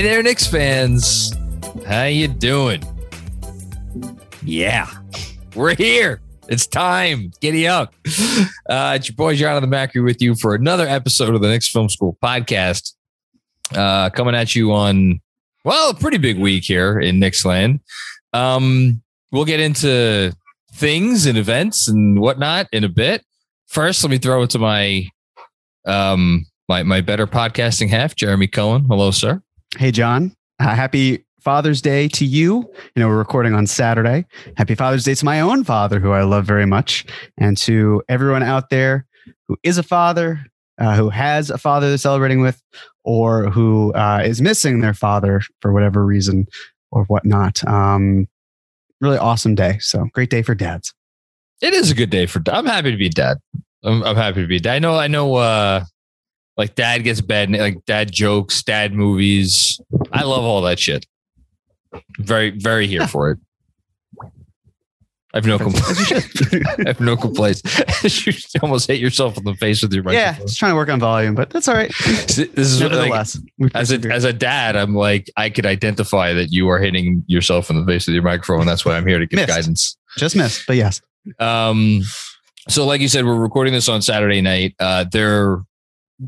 Hey there, Knicks fans. How you doing? Yeah, we're here. It's time. Giddy up. Uh, it's your boy Jonathan Macri with you for another episode of the Knicks Film School podcast. Uh, coming at you on, well, a pretty big week here in Knicks land. Um, we'll get into things and events and whatnot in a bit. First, let me throw it to my um my my better podcasting half, Jeremy Cohen. Hello, sir. Hey, John. Uh, happy Father's Day to you. You know, we're recording on Saturday. Happy Father's Day to my own father, who I love very much, and to everyone out there who is a father, uh, who has a father they're celebrating with, or who uh, is missing their father for whatever reason or whatnot. Um, really awesome day. So great day for dads. It is a good day for. I'm happy to be dad. I'm, I'm happy to be dad. I know. I know. uh Like dad gets bad. Like dad jokes, dad movies. I love all that shit. Very, very here for it. I have no complaints. I have no complaints. you almost hit yourself in the face with your microphone. Yeah, just trying to work on volume, but that's all right. This is like, Nevertheless, we as a as a dad, I'm like I could identify that you are hitting yourself in the face with your microphone. and That's why I'm here to give Missed. guidance. just missed, but yes. Um, so like you said, we're recording this on Saturday night. Uh, there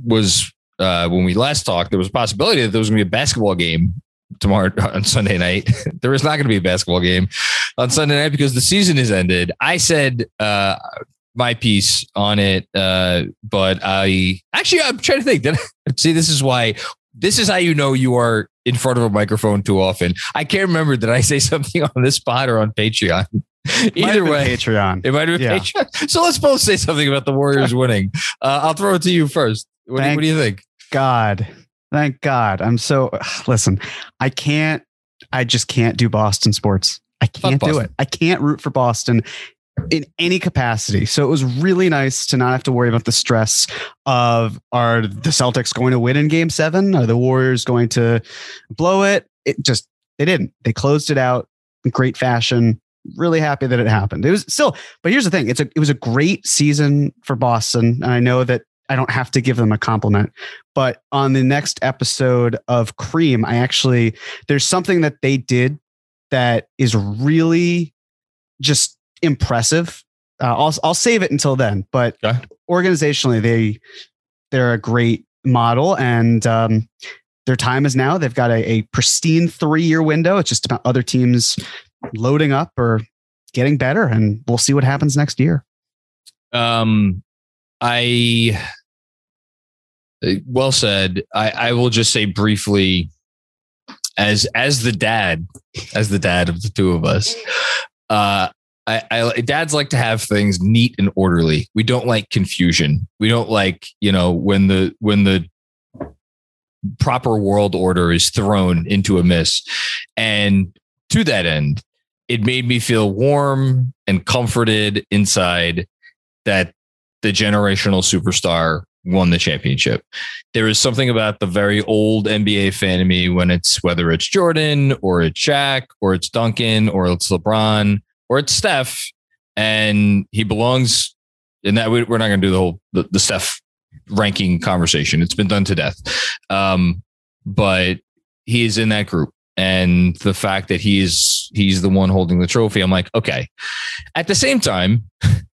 was uh, when we last talked, there was a possibility that there was going to be a basketball game tomorrow on Sunday night. there is not going to be a basketball game on Sunday night because the season is ended. I said uh, my piece on it, uh, but I actually I'm trying to think. Did I, see this is why this is how you know you are in front of a microphone too often. I can't remember did I say something on this spot or on Patreon. Either way, Patreon. it might have been Yeah. Patreon. So let's both say something about the Warriors winning. Uh, I'll throw it to you first. What, do you, what do you think? God. Thank God. I'm so listen, I can't I just can't do Boston sports. I can't do it. I can't root for Boston in any capacity. So it was really nice to not have to worry about the stress of are the Celtics going to win in game 7? Are the Warriors going to blow it? It just they didn't. They closed it out in great fashion. Really happy that it happened. It was still, but here's the thing: it's a it was a great season for Boston, and I know that I don't have to give them a compliment. But on the next episode of Cream, I actually there's something that they did that is really just impressive. Uh, I'll I'll save it until then, but Okay. organizationally, they they're a great model, and um, their time is now. They've got a, a pristine three year window. It's just about other teams loading up or getting better, and we'll see what happens next year. Um, I well said. I, I will just say briefly, as as the dad, as the dad of the two of us, uh, I, I dads like to have things neat and orderly. We don't like confusion. We don't like you know when the when the proper world order is thrown into a miss. And to that end, it made me feel warm and comforted inside that the generational superstar won the championship. There is something about the very old NBA fan of me when it's whether it's Jordan or it's Shaq or it's Duncan or it's LeBron or it's Steph, and he belongs in that. We're not going to do the whole the, the Steph ranking conversation. It's been done to death. Um, but he is in that group. And the fact that he's he's the one holding the trophy, I'm like, okay. At the same time,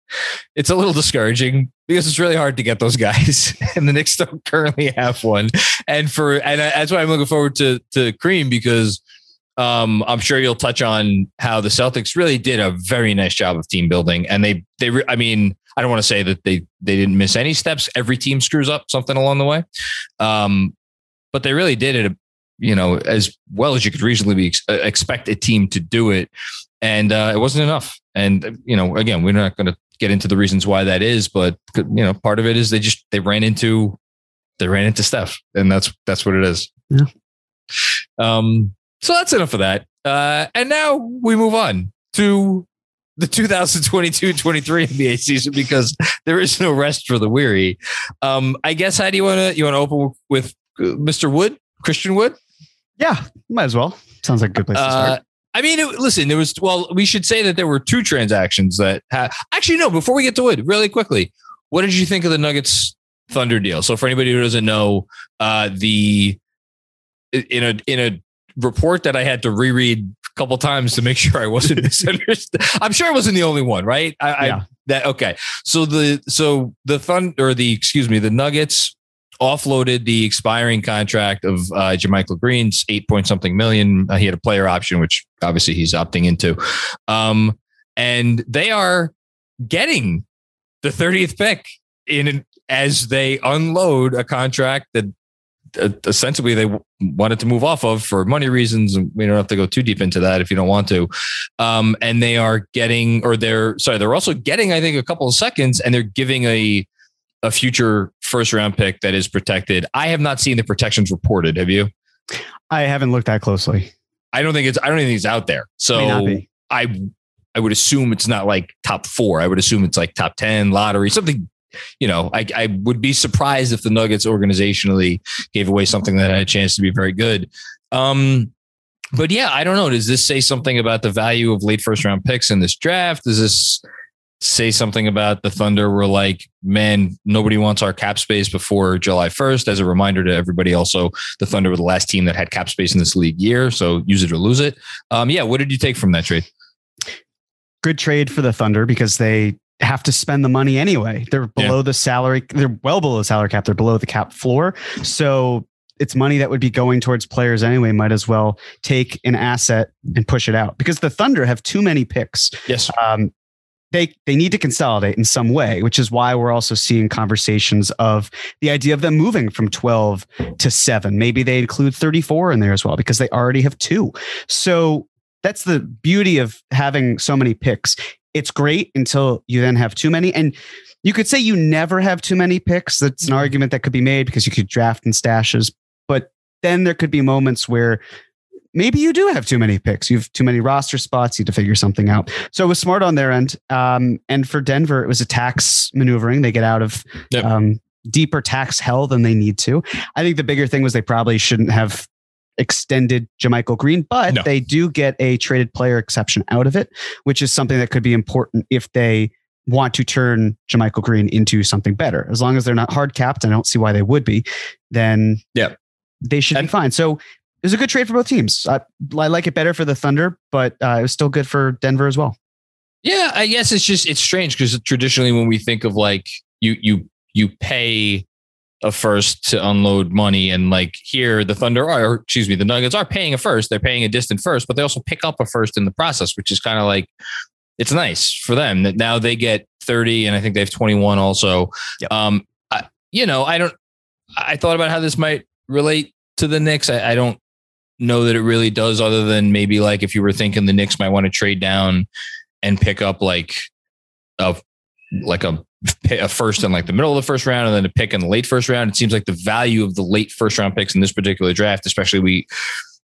it's a little discouraging because it's really hard to get those guys, and the Knicks don't currently have one. And for and that's why I'm looking forward to to Cream because um, I'm sure you'll touch on how the Celtics really did a very nice job of team building, and they they I mean I don't want to say that they they didn't miss any steps. Every team screws up something along the way, um, but they really did it. You know, as well as you could reasonably ex- expect a team to do it, and uh, it wasn't enough. And you know, again, we're not going to get into the reasons why that is, but you know, part of it is they just they ran into they ran into Steph, and that's that's what it is. Yeah. Um. So that's enough of that. Uh, and now we move on to the 2022-23 NBA season because there is no rest for the weary. Um, I guess how do you want to you want to open with uh, Mr. Wood, Christian Wood? Yeah, might as well. Sounds like a good place to start. I mean, it, listen, there was, well, we should say that there were two transactions that ha- actually, no, before we get to it, really quickly, what did you think of the Nuggets Thunder deal? So, for anybody who doesn't know, uh, the, in a, in a report that I had to reread a couple times to make sure I wasn't misunderstood, I'm sure I wasn't the only one, right? I, Yeah. I that, okay. So the, so the Thunder, or the, excuse me, the Nuggets offloaded the expiring contract of uh, JaMychal Green's eight point something million. Uh, he had a player option, which obviously he's opting into. Um, and they are getting the 30th pick in as they unload a contract that uh, essentially they w- wanted to move off of for money reasons. And we don't have to go too deep into that if you don't want to. Um, and they are getting, or they're sorry, they're also getting, I think, a couple of seconds, and they're giving a a future first round pick that is protected. I have not seen the protections reported. Have you? I haven't looked that closely. I don't think it's. I don't think it's out there. So. I I would assume it's not like top four. I would assume it's like top ten lottery something. You know, I I would be surprised if the Nuggets organizationally gave away something that had a chance to be very good. Um, but yeah, I don't know. Does this say something about the value of late first round picks in this draft? Does this say something about the Thunder were like, man, nobody wants our cap space before July 1st. As a reminder to everybody, also, the Thunder were the last team that had cap space in this league year. So use it or lose it. Um, yeah, what did you take from that trade? Good trade for the Thunder because they have to spend the money anyway. They're Yeah. below the salary. They're well below the salary cap. They're below the cap floor. So it's money that would be going towards players anyway. Might as well take an asset and push it out because the Thunder have too many picks. Yes. um, they they need to consolidate in some way, which is why we're also seeing conversations of the idea of them moving from 12 to 7. Maybe they include 34 in there as well because they already have two. So that's the beauty of having so many picks. It's great until you then have too many and you could say you never have too many picks. That's an mm-hmm. argument that could be made because you could draft in stashes, but then there could be moments where maybe you do have too many picks. You have too many roster spots. You have to figure something out. So it was smart on their end. Um, and for Denver, it was a tax maneuvering. They get out of Yep. um, deeper tax hell than they need to. I think the bigger thing was they probably shouldn't have extended JaMychal Green, but No. they do get a traded player exception out of it, which is something that could be important if they want to turn JaMychal Green into something better. As long as they're not hard capped, I don't see why they would be, then Yeah. they should And- be fine. So it was a good trade for both teams. I, I like it better for the Thunder, but uh, it was still good for Denver as well. Yeah, I guess it's just it's strange because traditionally when we think of like you you you pay a first to unload money and like here the Thunder are or excuse me the Nuggets are paying a first they're paying a distant first but they also pick up a first in the process which is kind of like it's nice for them that now they get 30 and I think they have 21 also Yep. um I, you know I don't I thought about how this might relate to the Knicks I, I don't know that it really does other than maybe like if you were thinking the Knicks might want to trade down and pick up like a like a a first in like the middle of the first round and then a pick in the late first round. It seems like the value of the late first round picks in this particular draft, especially we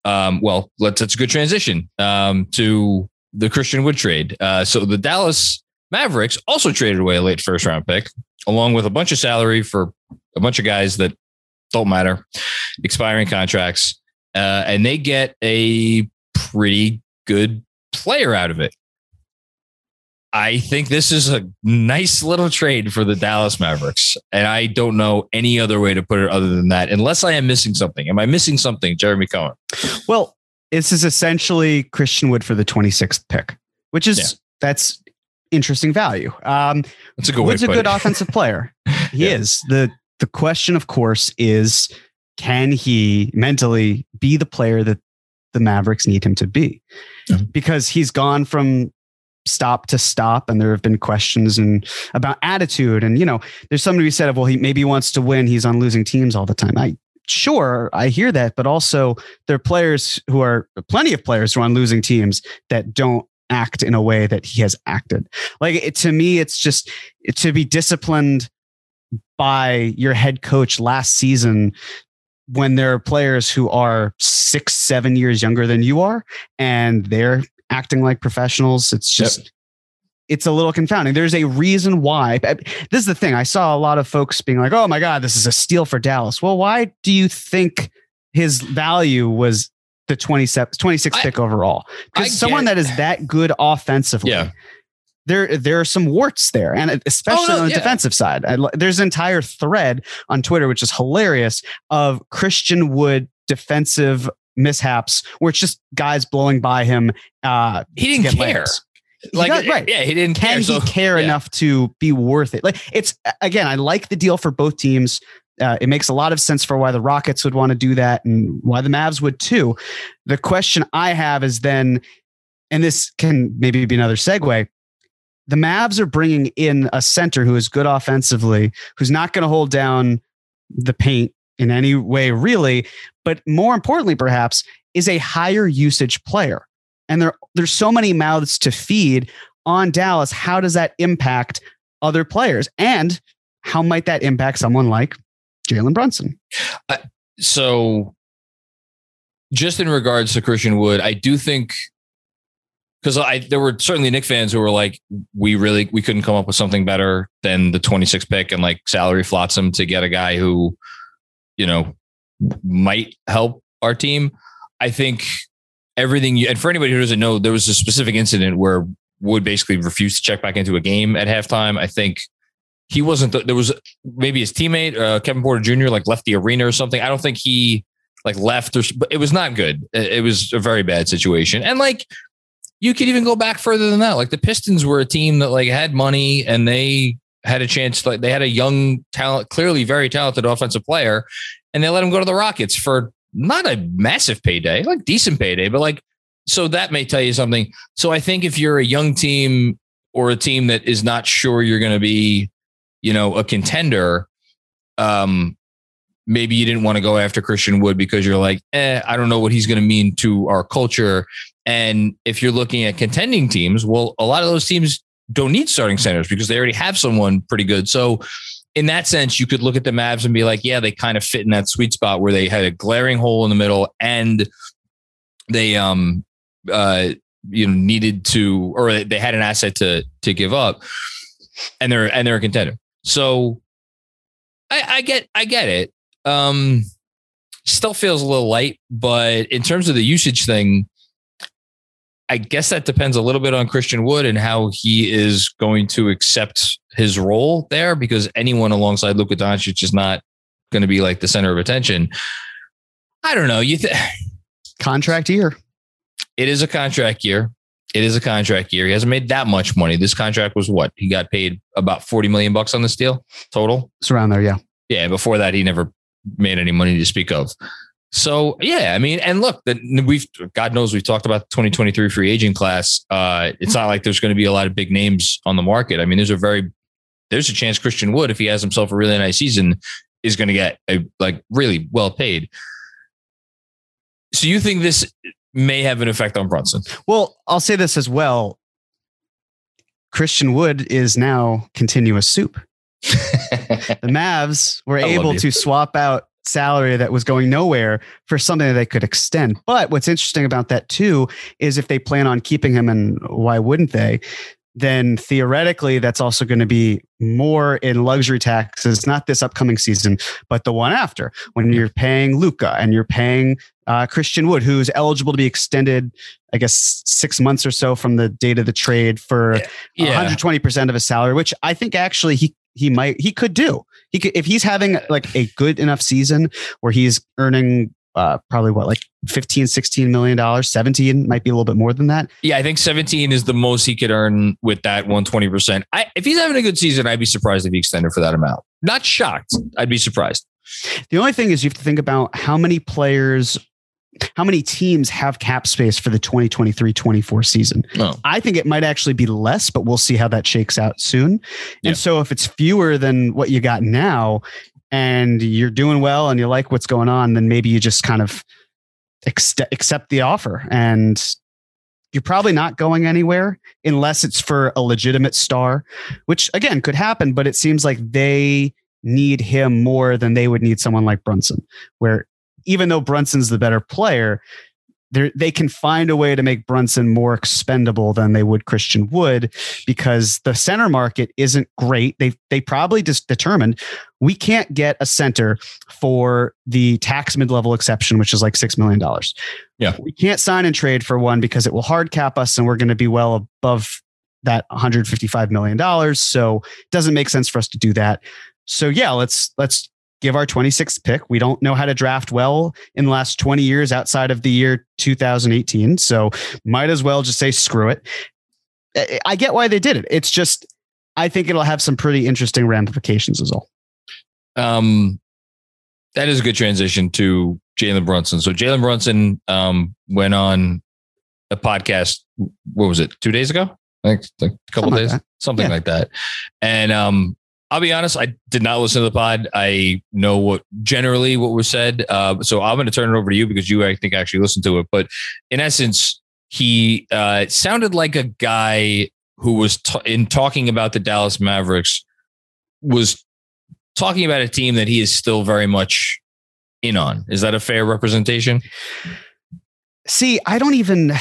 um well, let's it's a good transition um to the Christian Wood trade. Uh so the Dallas Mavericks also traded away a late first round pick, along with a bunch of salary for a bunch of guys that don't matter, expiring contracts, uh, and they get a pretty good player out of it. I think this is a nice little trade for the Dallas Mavericks. And I don't know any other way to put it other than that, unless I am missing something. Am I missing something, Jeremy Cohen? Well, this is essentially Christian Wood for the 26th pick, which is Yeah. that's interesting value. Um, That's a good Wood's way a to put good it. offensive player. He Yeah. is. The the question, of course, is can he mentally be the player that the Mavericks need him to be? Yeah. Because he's gone from stop to stop, and there have been questions and about attitude. And you know, there's something to be said of well, he maybe wants to win. He's on losing teams all the time. I sure I hear that, but also there are players who are plenty of players who are on losing teams that don't act in a way that he has acted. Like it, to me, it's just to be disciplined by your head coach last season when there are players who are six, seven years younger than you are, and they're acting like professionals. It's just. It's a little confounding. There's a reason why. This is the thing. I saw a lot of folks being like, "Oh my god, this is a steal for Dallas." Well, why do you think his value was the 27, 26th I- pick overall? Because someone that is that good offensively, Yeah. There there are some warts there, and especially Oh, no, on the yeah. defensive side. I, there's an entire thread on Twitter which is hilarious of Christian Wood defensive mishaps, where it's just guys blowing by him. Uh, He didn't care. layups. He Like, does- right. yeah, he didn't Can care. he So, care yeah. enough to be worth it? Like it's again, I like the deal for both teams. Uh, it makes a lot of sense for why the Rockets would want to do that and why the Mavs would too. The question I have is then, and this can maybe be another segue. The Mavs are bringing in a center who is good offensively, who's not going to hold down the paint in any way, really. But more importantly, perhaps, is a higher usage player. And there, there's so many mouths to feed on Dallas. How does that impact other players? And how might that impact someone like Jalen Brunson? so just in regards to Christian Wood, I do think because I there were certainly Nick fans who were like, we really we couldn't come up with something better than the 26 pick and like salary flotsam to get a guy who, you know, might help our team. I think everything you and for anybody who doesn't know, there was a specific incident where Wood basically refused to check back into a game at halftime. I think he wasn't the, there was maybe his teammate uh, Kevin Porter Jr. like left the arena or something. I don't think he like left or but it was not good. It, it was a very bad situation. And like you could even go back further than that. Like the Pistons were a team that like had money and they had a chance like they had a young talent clearly very talented offensive player and they let him go to the Rockets for not a massive payday, like decent payday, but like so that may tell you something. So I think if you're a young team or a team that is not sure you're going to be, you know, a contender, um, maybe you didn't want to go after Christian Wood because you're like, eh, I don't know what he's going to mean to our culture. And if you're looking at contending teams, well, a lot of those teams don't need starting centers because they already have someone pretty good. So in that sense, you could look at the Mavs and be like, yeah, they kind of fit in that sweet spot where they had a glaring hole in the middle and they um uh you know needed to or they had an asset to to give up and they're and they're a contender. So I, I get I get it. Um still feels a little light, but in terms of the usage thing, I guess that depends a little bit on Christian Wood and how he is going to accept his role there because anyone alongside Luka Doncic is not going to be like the center of attention. I don't know. You th- Contract year. it is a contract year. It is a contract year. He hasn't made that much money. This contract was what? He got paid about 40 million bucks on this deal total. It's around there. Yeah. Yeah, before that, he never made any money to speak of. So yeah, I mean, and look, that we've God knows we've talked about the 2023 free agent class. Uh, it's not like there's going to be a lot of big names on the market. I mean, there's a very there's a chance Christian Wood, if he has himself a really nice season, is going to get a like really well paid. So you think this may have an effect on Brunson? Well, I'll say this as well. Christian Wood is now continuous soup. The Mavs were I able to swap out salary that was going nowhere for something that they could extend. But what's interesting about that too is if they plan on keeping him, and why wouldn't they? then theoretically that's also going to be more in luxury taxes, not this upcoming season, but the one after when you're paying Luka and you're paying uh, Christian Wood, who's eligible to be extended, I guess, six months or so from the date of the trade for Yeah. 120% of his salary, which I think actually he he might he could do. He could if he's having like a good enough season where he's earning uh, probably what like 15 16 million dollars 17 might be a little bit more than that Yeah, I think 17 is the most he could earn with that 120%. I, if he's having a good season, I'd be surprised if he extended for that amount. Not shocked. I'd be surprised. the only thing is you have to think about how many players how many teams have cap space for the 2023-24 season Oh. i think it might actually be less but we'll see how that shakes out soon Yeah. and so if it's fewer than what you got now and you're doing well and you like what's going on then maybe you just kind of accept the offer and you're probably not going anywhere unless it's for a legitimate star which again could happen but it seems like they need him more than they would need someone like brunson where even though brunson's the better player they're- can find a way to make Brunson more expendable than they would Christian Wood because the center market isn't great. They they probably just determined we can't get a center for the tax mid level exception, which is like six million dollars. Yeah. we can't sign and trade for one because it will hard cap us, and we're going to be well above that 155 million dollars. So it doesn't make sense for us to do that. So yeah, let's let's give our 26th pick. We don't know how to draft well in the last 20 years outside of the year 2018. So might as well just say screw it. I- I get why they did it. It's just I think it'll have some pretty interesting ramifications as well. Um, that is a good transition to Jalen Brunson. So Jalen Brunson um, went on a podcast. What was it? Two days ago? Like, like a couple Something days, that. something Yeah. like that. And um, I'll be honest, I did not listen to the pod. I know what generally what was said. Uh, so I'm going to turn it over to you because you, I think, actually listened to it. But in essence, he uh, sounded like a guy who was t- in talking about the Dallas Mavericks was talking about a team that he is still very much in on. Is that a fair representation? See, I don't even.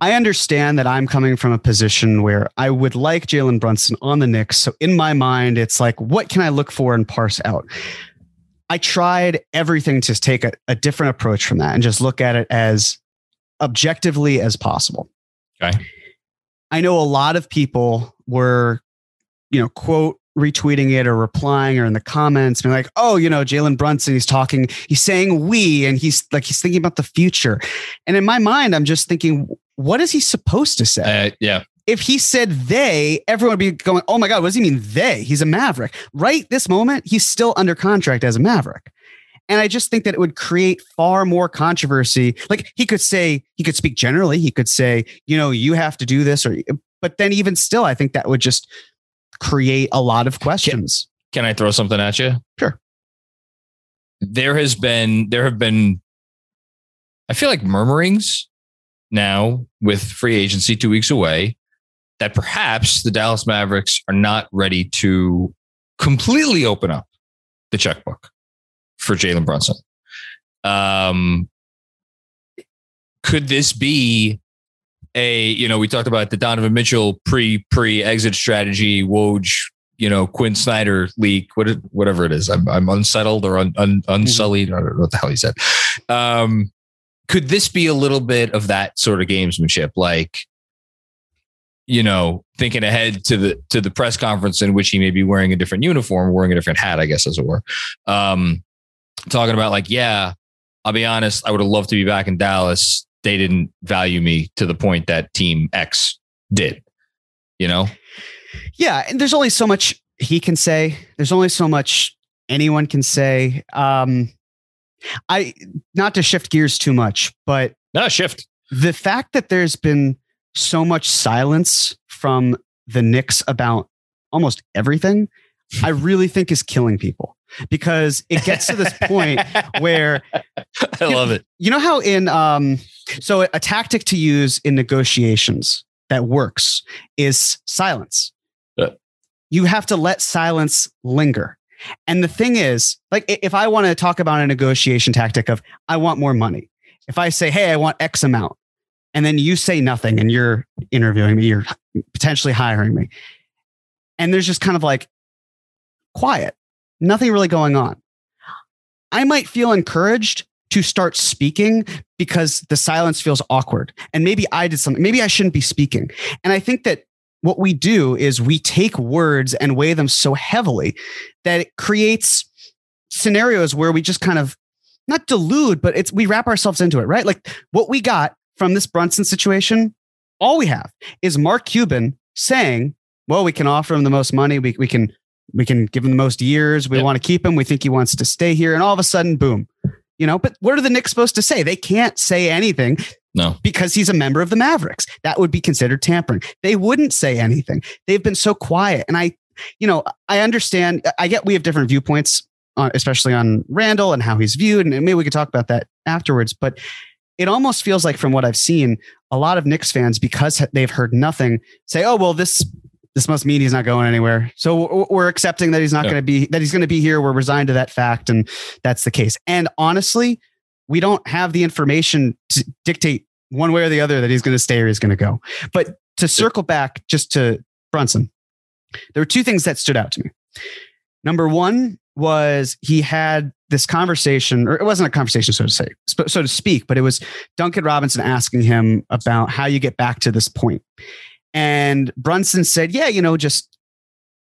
I understand that I'm coming from a position where I would like Jalen Brunson on the Knicks. So in my mind, it's like, what can I look for and parse out? I tried everything to take a, a different approach from that and just look at it as objectively as possible. Okay. I know a lot of people were, you know, quote retweeting it or replying or in the comments being like, oh, you know, Jalen Brunson, he's talking, he's saying we, and he's like, he's thinking about the future. And in my mind, I'm just thinking, what is he supposed to say? Uh, yeah. if he said they, everyone would be going, oh my God, what does he mean they? He's a Maverick. Right this moment, he's still under contract as a Maverick. And I just think that it would create far more controversy. Like he could say, he could speak generally. He could say, you know, you have to do this, or, but then even still, I think that would just create a lot of questions. Can I throw something at you? Sure. There has been, there have been, I feel like murmurings now with free agency two weeks away that perhaps the Dallas Mavericks are not ready to completely open up the checkbook for Jalen Brunson. Um, could this be a, you know, we talked about the Donovan Mitchell pre pre exit strategy, Woj, you know, Quin Snyder leak, what, whatever it is. I'm, I'm unsettled or un, un, unsullied. I don't know what the hell he said. Um, could this be a little bit of that sort of gamesmanship? Like, you know, thinking ahead to the to the press conference in which he may be wearing a different uniform, wearing a different hat, I guess, as it were. Um, talking about like, yeah, I'll be honest, I would have loved to be back in Dallas. They didn't value me to the point that Team X did. You know, Yeah. And there's only so much he can say. There's only so much anyone can say. Um, I, not to shift gears too much, but no shift. the fact that there's been so much silence from the Knicks about almost everything, I really think is killing people because it gets to this point where I love it. you know how in um so a tactic to use in negotiations that works is silence. Yeah. You have to let silence linger. And the thing is, like if I want to talk about a negotiation tactic of I want more money. If I say, "Hey, I want X amount." And then you say nothing and you're interviewing me, you're potentially hiring me. And there's just kind of like quiet, nothing really going on. I might feel encouraged to start speaking because the silence feels awkward. And maybe I did something, maybe I shouldn't be speaking. And I think that what we do is we take words and weigh them so heavily that it creates scenarios where we just kind of not delude, but it's we wrap ourselves into it, right? Like what we got from this Brunson situation, all we have is Mark Cuban saying, well, we can offer him the most money. We, we can we can give him the most years. We yep. want to keep him. We think he wants to stay here. And all of a sudden, boom. You know, but what are the Knicks supposed to say? They can't say anything. No. Because he's a member of the Mavericks. That would be considered tampering. They wouldn't say anything. They've been so quiet. And I, you know, I understand. I get we have different viewpoints, uh, especially on Randle and how he's viewed. And maybe we could talk about that afterwards. But it almost feels like, from what I've seen, a lot of Knicks fans, because they've heard nothing, say, oh, well, this this must mean he's not going anywhere. So we're accepting that he's not yeah. going to be that he's going to be here. We're resigned to that fact, and that's the case. And honestly, we don't have the information to dictate one way or the other that he's going to stay or he's going to go. But to circle back just to Brunson, there were two things that stood out to me. Number one was he had this conversation, or it wasn't a conversation, so to say, so to speak, but it was Duncan Robinson asking him about how you get back to this point. And Brunson said, Yeah, you know, just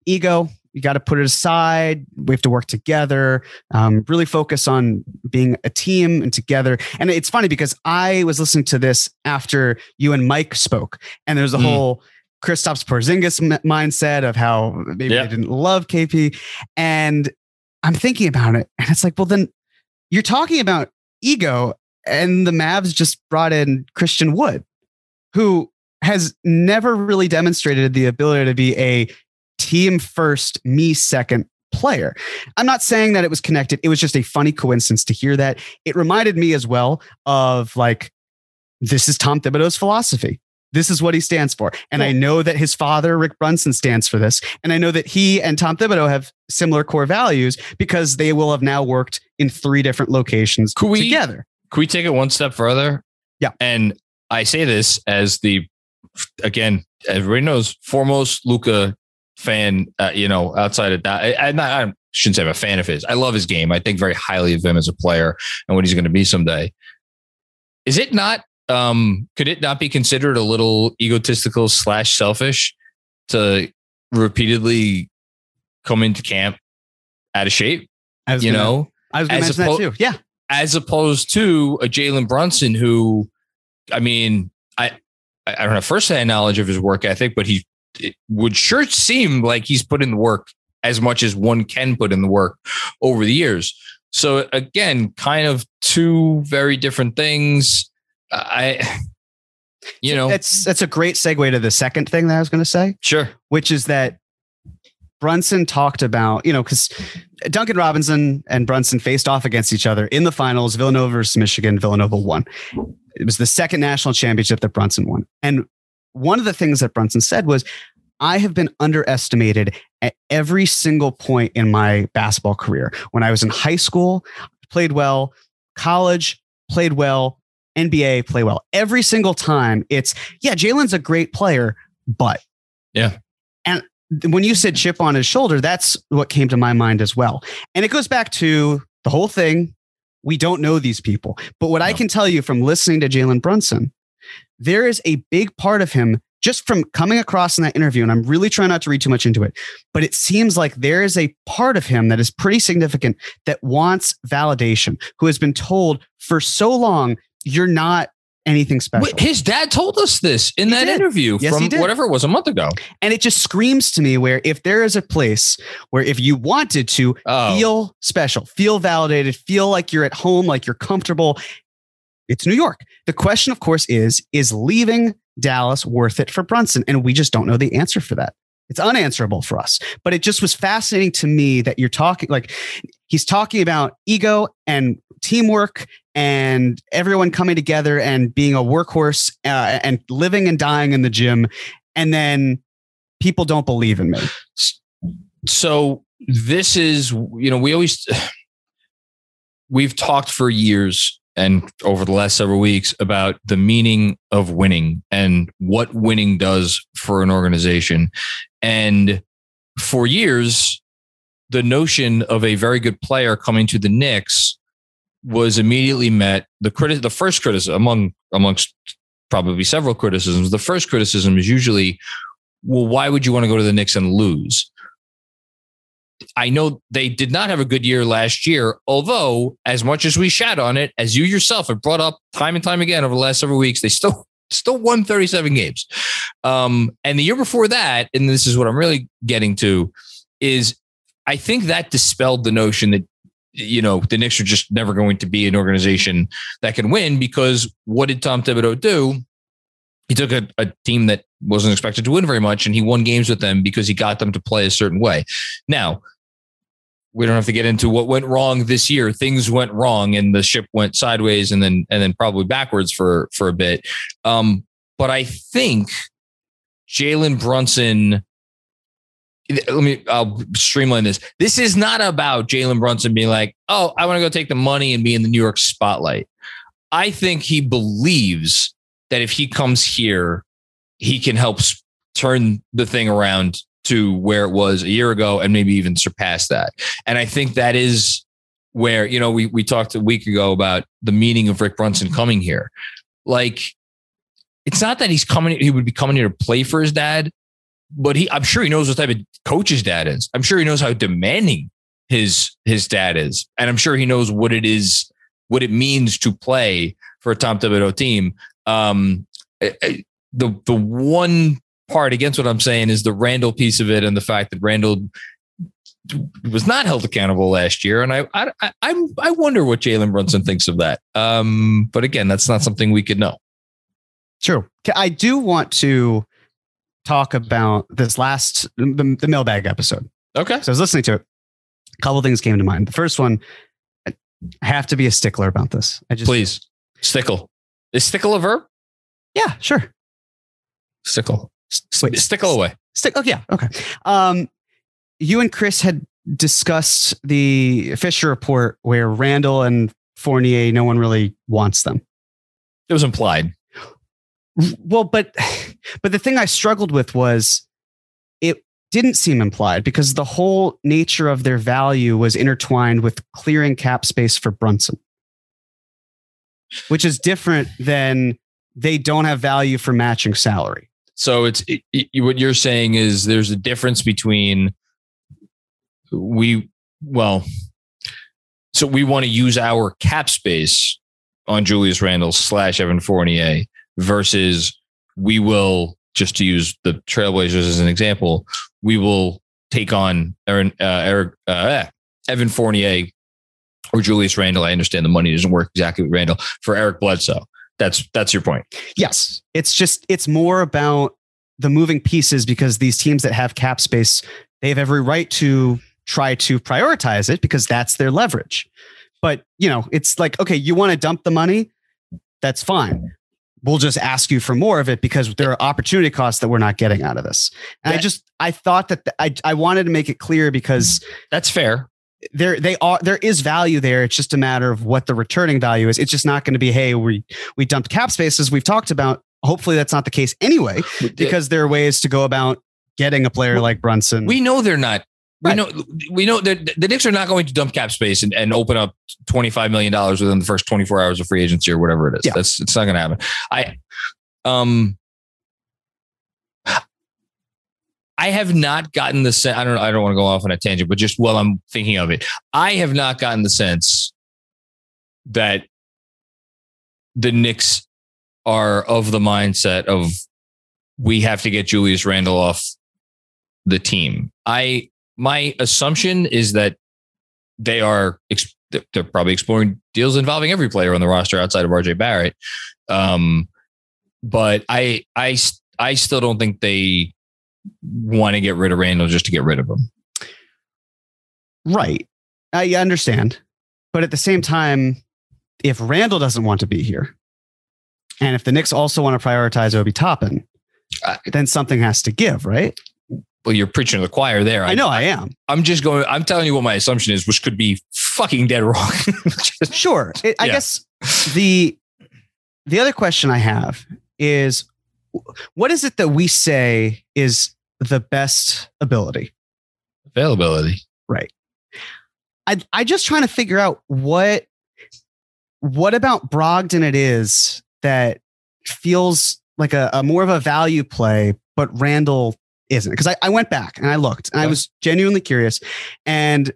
ego. You got to put it aside. We have to work together. Um, really focus on being a team and together. And it's funny because I was listening to this after you and Mike spoke, and there's a mm. whole Kristaps Porzingis m- mindset of how maybe they didn't love KP. And I'm thinking about it, and it's like, well, then you're talking about ego, and the Mavs just brought in Christian Wood, who has never really demonstrated the ability to be a team first, me second player. I'm not saying that it was connected. It was just a funny coincidence to hear that. It reminded me as well of like, this is Tom Thibodeau's philosophy. This is what he stands for. And I know that his father, Rick Brunson, stands for this. And I know that he and Tom Thibodeau have similar core values because they will have now worked in three different locations could we, together. Can we take it one step further? Yeah. And I say this as the again, everybody knows foremost Luka fan. Uh, you know, outside of that, I, not, I shouldn't say I'm a fan of his. I love his game. I think very highly of him as a player and what he's going to be someday. Is it not? Um, could it not be considered a little egotistical slash selfish to repeatedly come into camp out of shape? you gonna, know, I was going to mention oppo- that too. Yeah, as opposed to a Jalen Brunson who, I mean, I I don't have firsthand knowledge of his work ethic, but he would sure seem like he's put in the work as much as one can put in the work over the years. So again, kind of two very different things. I, you know, that's that's a great segue to the second thing that I was going to say. Sure, which is that Brunson talked about, you know, because Duncan Robinson and Brunson faced off against each other in the finals, Villanova versus Michigan. Villanova won. It was the second national championship that Brunson won. And one of the things that Brunson said was, I have been underestimated at every single point in my basketball career. When I was in high school, played well, college, played well, NBA, play well. Every single time it's, yeah, Jalen's a great player, but. Yeah. When you said chip on his shoulder, that's what came to my mind as well. And it goes back to the whole thing we don't know these people. But what no. I can tell you from listening to Jalen Brunson, there is a big part of him just from coming across in that interview, and I'm really trying not to read too much into it, but it seems like there is a part of him that is pretty significant that wants validation, who has been told for so long, you're not anything special. His dad told us this in he that did. interview yes, from whatever it was a month ago. And it just screams to me where if there is a place where if you wanted to oh. feel special, feel validated, feel like you're at home, like you're comfortable, it's New York. The question, of course, is is leaving Dallas worth it for Brunson? And we just don't know the answer for that. It's unanswerable for us. But it just was fascinating to me that you're talking like he's talking about ego and teamwork and everyone coming together and being a workhorse uh, and living and dying in the gym. And then people don't believe in me. So this is, you know, we always, we've talked for years and over the last several weeks about the meaning of winning and what winning does for an organization. And for years, the notion of a very good player coming to the Knicks was immediately met. The criti- the first criticism among amongst probably several criticisms. The first criticism is usually, well, why would you want to go to the Knicks and lose? I know they did not have a good year last year, although as much as we shat on it, as you yourself have brought up time and time again over the last several weeks, they still still won 37 games. Um, and the year before that, and this is what I'm really getting to, is I think that dispelled the notion that you know the Knicks are just never going to be an organization that can win because what did Tom Thibodeau do? He took a, a team that wasn't expected to win very much and he won games with them because he got them to play a certain way. Now, we don't have to get into what went wrong this year. Things went wrong and the ship went sideways and then and then probably backwards for for a bit. Um, but I think Jalen Brunson. Let me. I'll streamline this. This is not about Jalen Brunson being like, "Oh, I want to go take the money and be in the New York spotlight." I think he believes that if he comes here, he can help turn the thing around to where it was a year ago and maybe even surpass that. And I think that is where, you know, we, we talked a week ago about the meaning of Rick Brunson coming here. Like, it's not that he's coming, he would be coming here to play for his dad, but he, I'm sure he knows what type of coach his dad is. I'm sure he knows how demanding his, his dad is. And I'm sure he knows what it is, what it means to play for a Tom Thibodeau team. Um, the, the one part against what I'm saying is the Randle piece of it and the fact that Randle was not held accountable last year. And I I I, I wonder what Jalen Brunson thinks of that. Um, but again, that's not something we could know. True. I do want to talk about this last the, the mailbag episode. Okay. So I was listening to it. A couple things came to mind. The first one, I have to be a stickler about this. I just please stickle. Is stickle a verb? Yeah, sure. Stickle. Wait, stickle away. Stick. Oh yeah. Okay. Um, you and Chris had discussed the Fischer report where Randle and Fournier, no one really wants them. It was implied. Well, but but the thing I struggled with was it didn't seem implied because the whole nature of their value was intertwined with clearing cap space for Brunson, which is different than they don't have value for matching salary. So it's it, it, what you're saying is there's a difference between we well, so we want to use our cap space on Julius Randle slash Evan Fournier versus we will just to use the Trailblazers as an example, we will take on Aaron, uh, Eric, uh, Evan Fournier or Julius Randle. I understand the money doesn't work exactly with Randle for Eric Bledsoe. That's that's your point. Yes. It's just it's more about the moving pieces because these teams that have cap space, they have every right to try to prioritize it because that's their leverage. But, you know, it's like, okay, you want to dump the money? That's fine. We'll just ask you for more of it because there are opportunity costs that we're not getting out of this. And that, I just I thought that the, I I wanted to make it clear because that's fair. there they are there is value there. It's just a matter of what the returning value is. It's just not going to be hey we we dumped cap spaces. We've talked about hopefully that's not the case anyway because there are ways to go about getting a player like brunson. we know they're not we know we know that the Knicks are not going to dump cap space and, and open up twenty five million dollars within the first twenty four hours of free agency or whatever it is. Yeah. That's it's not going to happen. I um I have not gotten the sense. I don't. I don't want to go off on a tangent, but just while I'm thinking of it, I have not gotten the sense that the Knicks are of the mindset of we have to get Julius Randle off the team. I my assumption is that they are they're probably exploring deals involving every player on the roster outside of RJ Barrett. Um, but I I I still don't think they want to get rid of Randle just to get rid of him. Right. I understand. But at the same time, if Randle doesn't want to be here, and if the Knicks also want to prioritize Obi Toppin, then something has to give, right? Well, you're preaching to the choir there. I, I know I am. I'm just going, I'm telling you what my assumption is, which could be fucking dead wrong. sure. It, I yeah. guess the the other question I have is what is it that we say is the best ability? Availability. Right. I I just trying to figure out what what about Brogdon it is that feels like a, a more of a value play, but Randle isn't. Because I, I went back and I looked and I was genuinely curious. And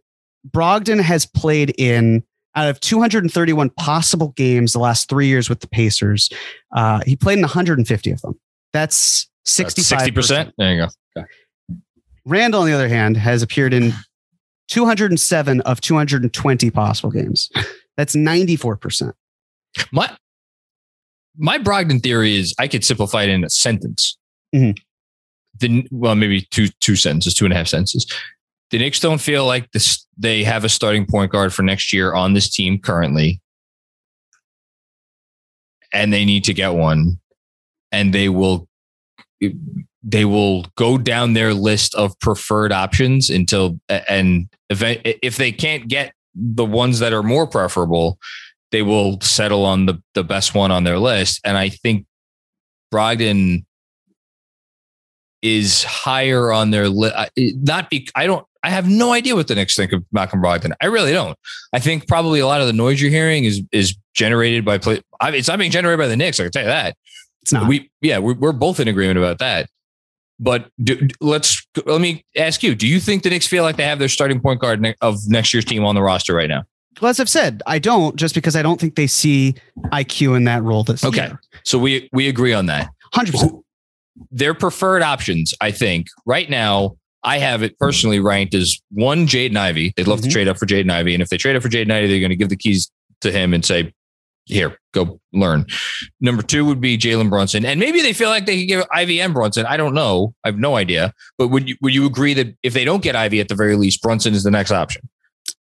Brogdon has played in out of 231 possible games the last three years with the Pacers. Uh, he played in 150 of them. That's 65 Sixty percent. There you go. Randle, on the other hand, has appeared in 207 of 220 possible games. That's 94%. My my Brogdon theory is I could simplify it in a sentence. Mhm. The well, maybe two two sentences, two and a half sentences. The Knicks don't feel like this. They have a starting point guard for next year on this team currently, and they need to get one. And they will they will go down their list of preferred options until and event if they can't get the ones that are more preferable, they will settle on the the best one on their list. And I think Brogdon is higher on their list. Not be I don't. I have no idea what the Knicks think of Malcolm Brogdon. I really don't. I think probably a lot of the noise you're hearing is is generated by play. I mean, it's not being generated by the Knicks. I can tell you that. It's not. We yeah, we're, we're both in agreement about that. But do, let's let me ask you: Do you think the Knicks feel like they have their starting point guard ne- of next year's team on the roster right now? well, as I've said, I don't just because I don't think they see IQ in that role this Okay. year. So we we agree on that. 100%. Their preferred options, I think, right now, I have it personally ranked as one Jaden Ivey. They'd love Mhm. to trade up for Jaden Ivey, and if they trade up for Jaden Ivey, they're going to give the keys to him and say, "Here, go learn." Number two would be Jalen Brunson, and maybe they feel like they could give Ivey and Brunson. I don't know. I have no idea. But would you would you agree that if they don't get Ivey at the very least, Brunson is the next option?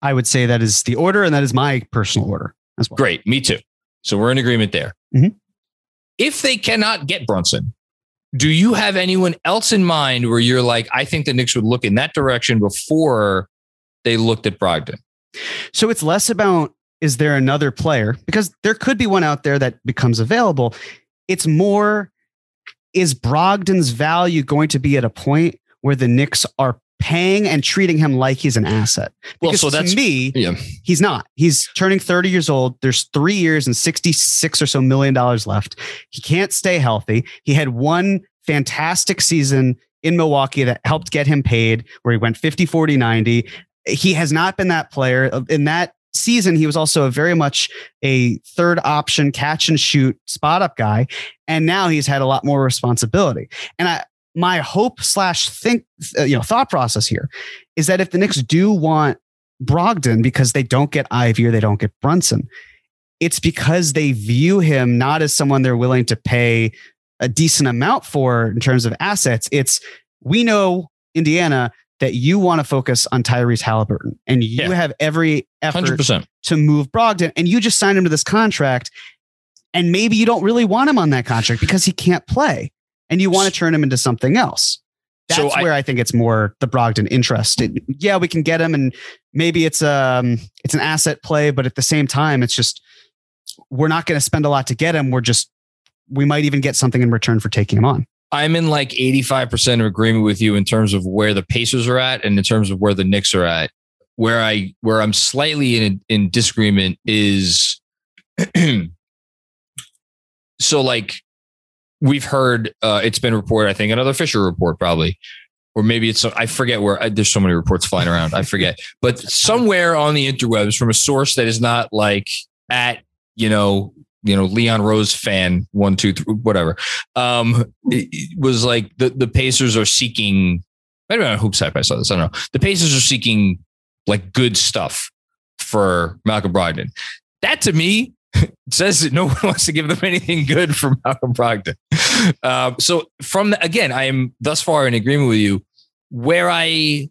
I would say that is the order, and that is my personal order as well. Great, me too. So we're in agreement there. Mhm. If they cannot get Brunson, do you have anyone else in mind where you're like, I think the Knicks would look in that direction before they looked at Brogdon? So it's less about is there another player because there could be one out there that becomes available. It's more is Brogdon's value going to be at a point where the Knicks are paying and treating him like he's an asset? Well, Because so to that's me, yeah. he's not. He's turning 30 years old. There's three years and 66 or so million dollars left. He can't stay healthy. He had one fantastic season in Milwaukee that helped get him paid, where he went 50, 40, 90. He has not been that player. In that season, he was also a very much a third option catch and shoot spot up guy. And now he's had a lot more responsibility. And I, my hope slash think, uh, you know, thought process here is that if the Knicks do want Brogdon because they don't get Ivey or they don't get Brunson. It's because they view him not as someone they're willing to pay a decent amount for in terms of assets. It's we know Indiana that you want to focus on Tyrese Halliburton and you Yeah. have every effort percent. to move Brogdon and you just signed him to this contract and maybe you don't really want him on that contract because he can't play and you want to turn him into something else. That's So I- where I think it's more the Brogdon interest. It- yeah, we can get him and maybe it's um it's an asset play, but at the same time, it's just we're not going to spend a lot to get him. We're just we might even get something in return for taking him on. I'm in like 85% of agreement with you in terms of where the Pacers are at and in terms of where the Knicks are at. Where I where I'm slightly in in disagreement is so like we've heard uh it's been reported I think another Fischer report probably. Or maybe it's I forget where I, there's so many reports flying around I forget. But somewhere on the interwebs from a source that is not like at you know you know Leon Rose fan one two three whatever um it, it was like the the Pacers are seeking I don't know hoops hype I saw this I don't know. The Pacers are seeking like good stuff for Malcolm Brogdon. That to me says that no one wants to give them anything good from Malcolm Brogdon um, so from the, again I am thus far in agreement with you where I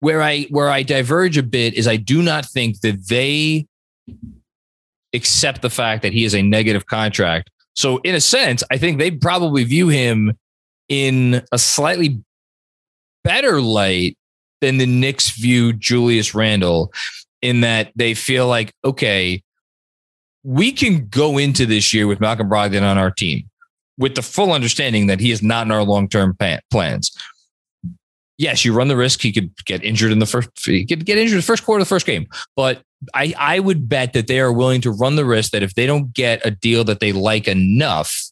where I where I diverge a bit is I do not think that they accept the fact that he is a negative contract. So in a sense, I think they probably view him in a slightly better light than the Knicks view Julius Randle in that they feel like, okay, we can go into this year with Malcolm Brogdon on our team with the full understanding that he is not in our long term plans. Yes, you run the risk he could get injured in the first he could get injured the first quarter of the first game, but I I would bet that they are willing to run the risk that if they don't get a deal that they like enough,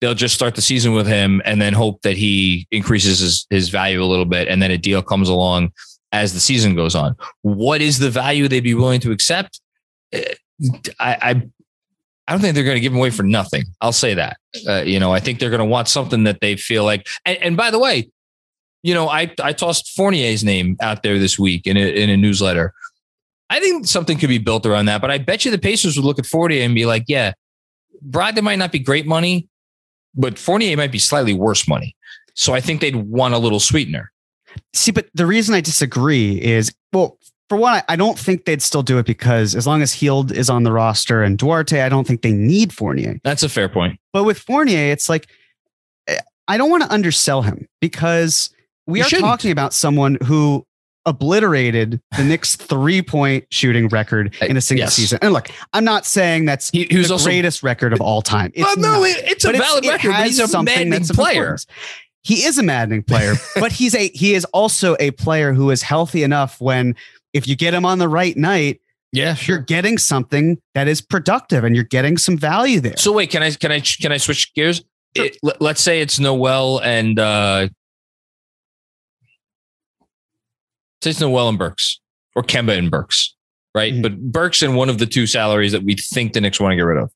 they'll just start the season with him and then hope that he increases his, his value a little bit and then a deal comes along as the season goes on. What is the value they'd be willing to accept? Eh, I, I, I don't think they're going to give him away for nothing. I'll say that. Uh, you know, I think they're going to want something that they feel like. And, and, by the way, you know, I I tossed Fournier's name out there this week in a, in a newsletter. I think something could be built around that, but I bet you the Pacers would look at Fournier and be like, "Yeah, Brogdon might not be great money, but Fournier might be slightly worse money." So I think they'd want a little sweetener. See, but the reason I disagree is well, for one, I don't think they'd still do it because as long as Hield is on the roster and Duarte, I don't think they need Fournier. That's a fair point. But with Fournier, it's like eh, I don't want to undersell him because we you are shouldn't. talking about someone who obliterated the Knicks three point shooting record in a single yes. season. And look, I'm not saying that's he, the also, greatest record of all time. It's well, no, it's a valid it's, record. It he's a maddening player. He is a maddening player, but he's a he is also a player who is healthy enough when if you get him on the right night, yeah, sure. you're getting something that is productive and you're getting some value there. So wait, can I can I can I switch gears? Sure. It, let's say it's Noel and uh say it's Noel and Burks or Kemba and Burks, right? Mm-hmm. But Burks in one of the two salaries that we think the Knicks want to get rid of.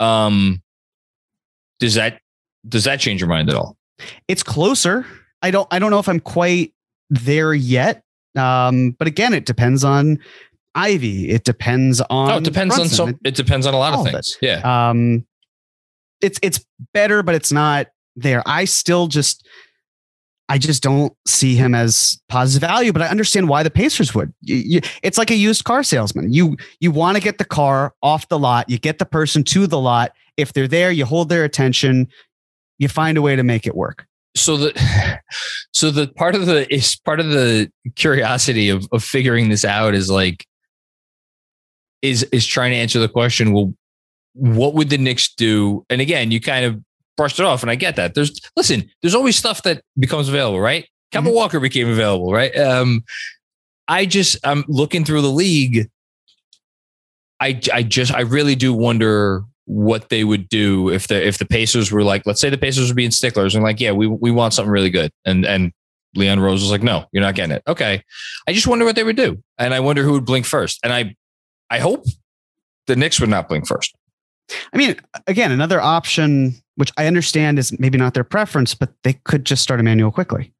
Um, does that does that change your mind at all? It's closer. I don't I don't know if I'm quite there yet. Um, but again, it depends on Ivey. It depends on. Oh, it depends Brunson. on so. It depends on a lot of things. Of yeah. Um, it's it's better, but it's not there. I still just. I just don't see him as positive value, but I understand why the Pacers would. You, you, it's like a used car salesman. You you want to get the car off the lot, you get the person to the lot. If they're there, you hold their attention, you find a way to make it work so the so the part of the is part of the curiosity of, of figuring this out is like is is trying to answer the question well what would the Knicks do? And again you kind of brushed it off and I get that. There's listen there's always stuff that becomes available right? Kemba mm-hmm. Walker became available right? Um I just I'm looking through the league. I I just I really do wonder what they would do if the if the Pacers were like, let's say the Pacers were being sticklers and like, yeah, we we want something really good, and and Leon Rose was like, no, you're not getting it. Okay, I just wonder what they would do, and I wonder who would blink first, and I I hope the Knicks would not blink first. I mean, again, another option which I understand is maybe not their preference, but they could just start Immanuel Quickley.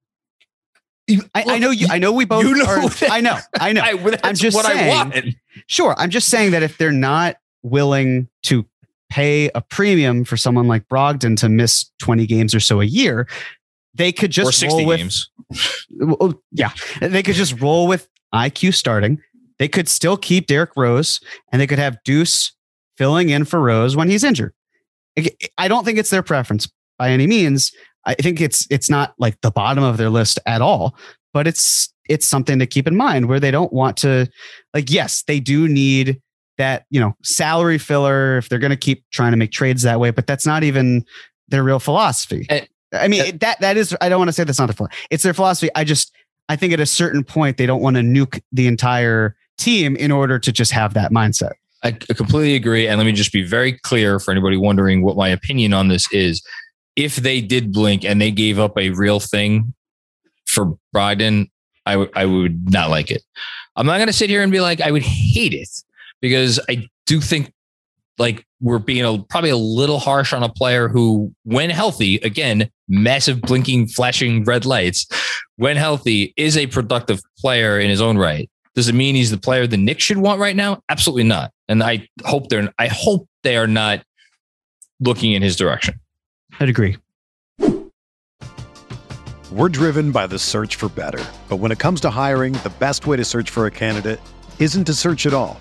I, I, know you. I know we both. You know are, I know. I know. I, am just saying. Sure. I'm just saying that if they're not willing to pay a premium for someone like Brogdon to miss 20 games or so a year, they could just roll with games. yeah, they could just roll with IQ starting. They could still keep Derrick Rose and they could have Deuce filling in for Rose when he's injured. I don't think it's their preference by any means. I think it's it's not like the bottom of their list at all, but it's it's something to keep in mind where they don't want to like yes, they do need that you know salary filler if they're going to keep trying to make trades that way but that's not even their real philosophy. Uh, i mean uh, that that is i don't want to say that's not their philosophy it's their philosophy i just i think at a certain point they don't want to nuke the entire team in order to just have that mindset. I completely agree and let me just be very clear for anybody wondering what my opinion on this is. If they did blink and they gave up a real thing for Brogdon, I, w- I would not like it. I'm not going to sit here and be like, I would hate it because I do think like we're being a, probably a little harsh on a player who, when healthy, again, massive blinking, flashing red lights, when healthy, is a productive player in his own right. Does it mean he's the player the Knicks should want right now? Absolutely not. And I hope they're I hope they are not looking in his direction. I'd agree. We're driven by the search for better. But when it comes to hiring, the best way to search for a candidate isn't to search at all.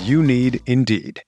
You need Indeed.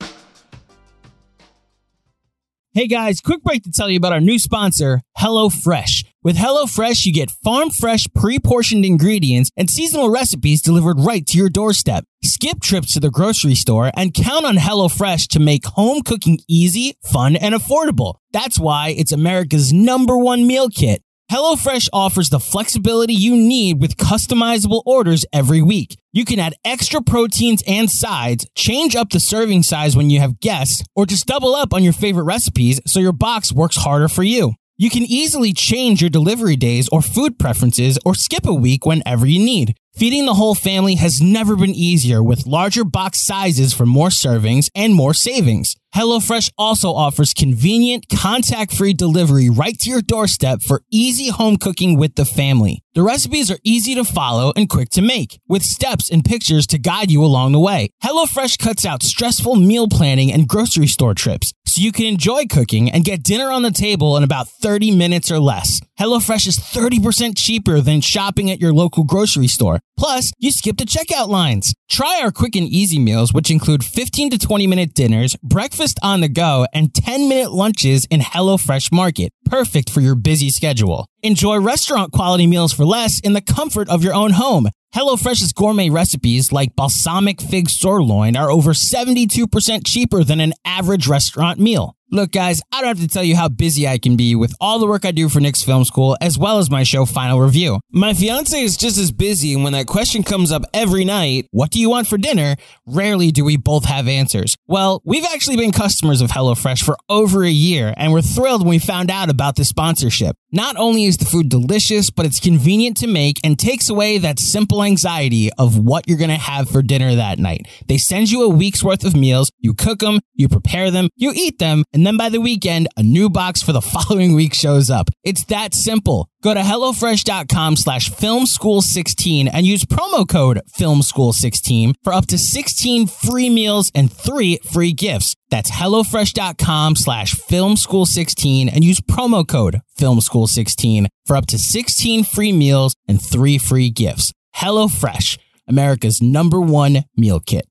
Hey guys, quick break to tell you about our new sponsor, HelloFresh. With HelloFresh, you get farm fresh, pre portioned ingredients and seasonal recipes delivered right to your doorstep. Skip trips to the grocery store and count on HelloFresh to make home cooking easy, fun, and affordable. That's why it's America's number one meal kit. HelloFresh offers the flexibility you need with customizable orders every week. You can add extra proteins and sides, change up the serving size when you have guests, or just double up on your favorite recipes so your box works harder for you. You can easily change your delivery days or food preferences or skip a week whenever you need. Feeding the whole family has never been easier with larger box sizes for more servings and more savings. HelloFresh also offers convenient, contact-free delivery right to your doorstep for easy home cooking with the family. The recipes are easy to follow and quick to make, with steps and pictures to guide you along the way. HelloFresh cuts out stressful meal planning and grocery store trips, so you can enjoy cooking and get dinner on the table in about 30 minutes or less. HelloFresh is 30% cheaper than shopping at your local grocery store. Plus, you skip the checkout lines. Try our quick and easy meals, which include 15 to 20 minute dinners, breakfast on the go, and 10 minute lunches in HelloFresh Market. Perfect for your busy schedule. Enjoy restaurant quality meals for less in the comfort of your own home. HelloFresh's gourmet recipes like balsamic fig sirloin are over 72% cheaper than an average restaurant meal. Look, guys, I don't have to tell you how busy I can be with all the work I do for Knicks Film School, as well as my show Final Review. My fiance is just as busy, and when that question comes up every night, what do you want for dinner? Rarely do we both have answers. Well, we've actually been customers of HelloFresh for over a year, and we're thrilled when we found out about the sponsorship. Not only is the food delicious, but it's convenient to make and takes away that simple anxiety of what you're to have for dinner that night. They send you a week's worth of meals, you cook them, you prepare them, you eat them, and then by the weekend, a new box for the following week shows up. It's that simple. Go to HelloFresh.com slash FilmSchool16 and use promo code FilmSchool16 for up to 16 free meals and three free gifts. That's HelloFresh.com slash FilmSchool16 and use promo code FilmSchool16 for up to 16 free meals and three free gifts. HelloFresh, America's number one meal kit.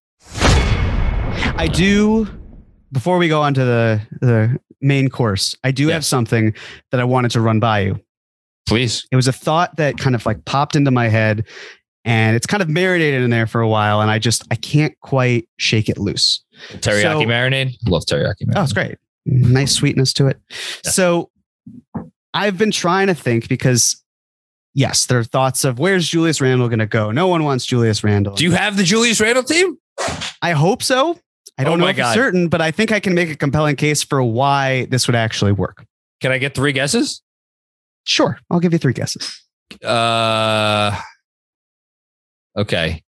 I do before we go on to the the main course, I do Yeah. have something that I wanted to run by you. Please. It was a thought that kind of like popped into my head and it's kind of marinated in there for a while and I just I can't quite shake it loose. Teriyaki So- marinade. Love teriyaki marinade. Oh, it's great. Nice sweetness to it. Yeah. So I've been trying to think because yes, there are thoughts of where's Julius Randle going to go? No one wants Julius Randle. Do you have the Julius Randle team? I hope so. I don't Oh know it's certain, but I think I can make a compelling case for why this would actually work. Can I get three guesses? Sure, I'll give you three guesses. Uh, okay.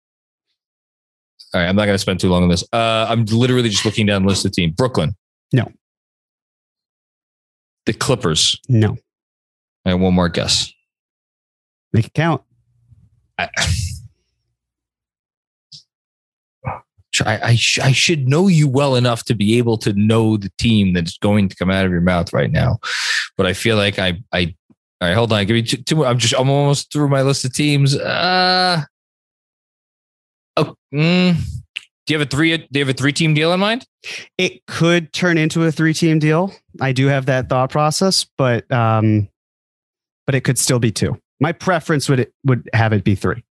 All right. I'm not going to spend too long on this. Uh, I'm literally just looking down the list of team. Brooklyn. No. The Clippers. No, And one more guess. make it count. I, I, I, sh- I should know you well enough to be able to know the team that's going to come out of your mouth right now. But I feel like I, I, all right, hold on. Give me two, two more. I'm just, I'm almost through my list of teams. Uh, oh, mm, do you have a three, do you have a three team deal in mind? It could turn into a three-team deal. I do have that thought process, but um, but it could still be two. My preference would would have it be three.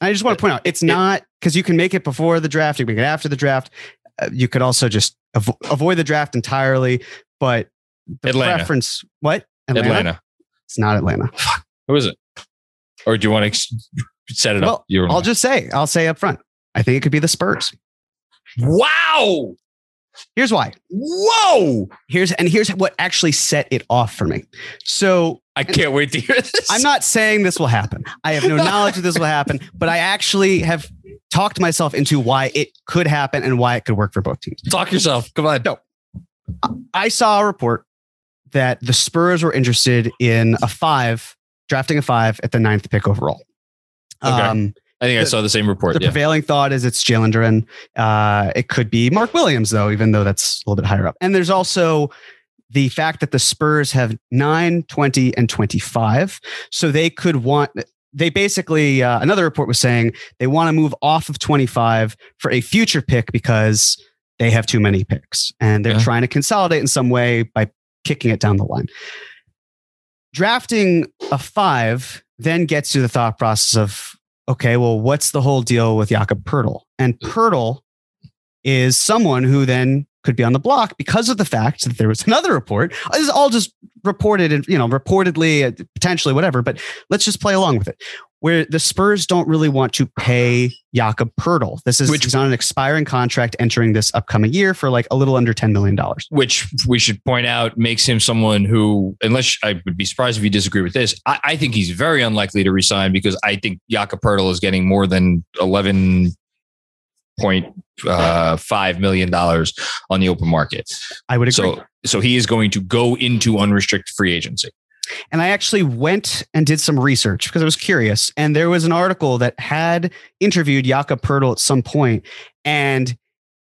I just want to point out it's not because you can make it before the draft, you can make it after the draft. Uh, you could also just avo- avoid the draft entirely, but the Atlanta. preference. What Atlanta. It's not Atlanta. Who is it? Or do you want to ex- set it Well, up? You're I'll just say, I'll say up front, I think it could be the Spurs. Wow. Here's why. Whoa. Here's and here's what actually set it off for me. So I can't wait to hear this. I'm not saying this will happen. I have no knowledge that this will happen, but I actually have talked myself into why it could happen and why it could work for both teams. Talk yourself. Come on. No. I saw a report that the Spurs were interested in a five, drafting a five at the ninth pick overall. Okay. Um, I think I saw the same report. the Yeah. prevailing thought is it's Jalen Duren. Uh, it could be Mark Williams, though, even though that's a little bit higher up. And there's also the fact that the Spurs have 9, 20, and 25. So they could want, they basically, uh, another report was saying they want to move off of 25 for a future pick because they have too many picks and they're Yeah. trying to consolidate in some way by kicking it down the line. Drafting a five then gets to the thought process of okay, well, what's the whole deal with Jakob Poeltl? And Poeltl is someone who then could be on the block because of the fact that there was another report. This is all just reported and, you know, reportedly, uh, potentially, whatever, but let's just play along with it. Where the Spurs don't really want to pay Jakob Poeltl. This is Which- he's on an expiring contract entering this upcoming year for like a little under $10 million. Which we should point out makes him someone who, unless I would be surprised if you disagree with this, I, I think he's very unlikely to resign because I think Jakob Poeltl is getting more than eleven point uh, five million dollars on the open market. I would agree. So, so he is going to go into unrestricted free agency. And I actually went and did some research because I was curious. And there was an article that had interviewed Jakob Poeltl at some point, And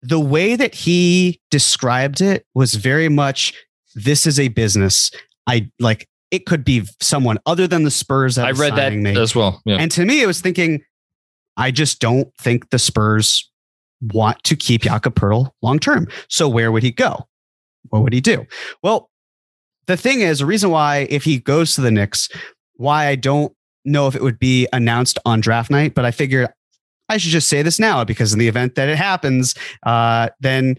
the way that he described it was very much this is a business. I like it could be someone other than the Spurs that I read that me. as well. Yeah. And to me, it was thinking, I just don't think the Spurs want to keep Jakob Poeltl long term. So where would he go? What would he do? Well, the thing is, the reason why if he goes to the Knicks, why I don't know if it would be announced on draft night, but I figure I should just say this now because in the event that it happens, uh, then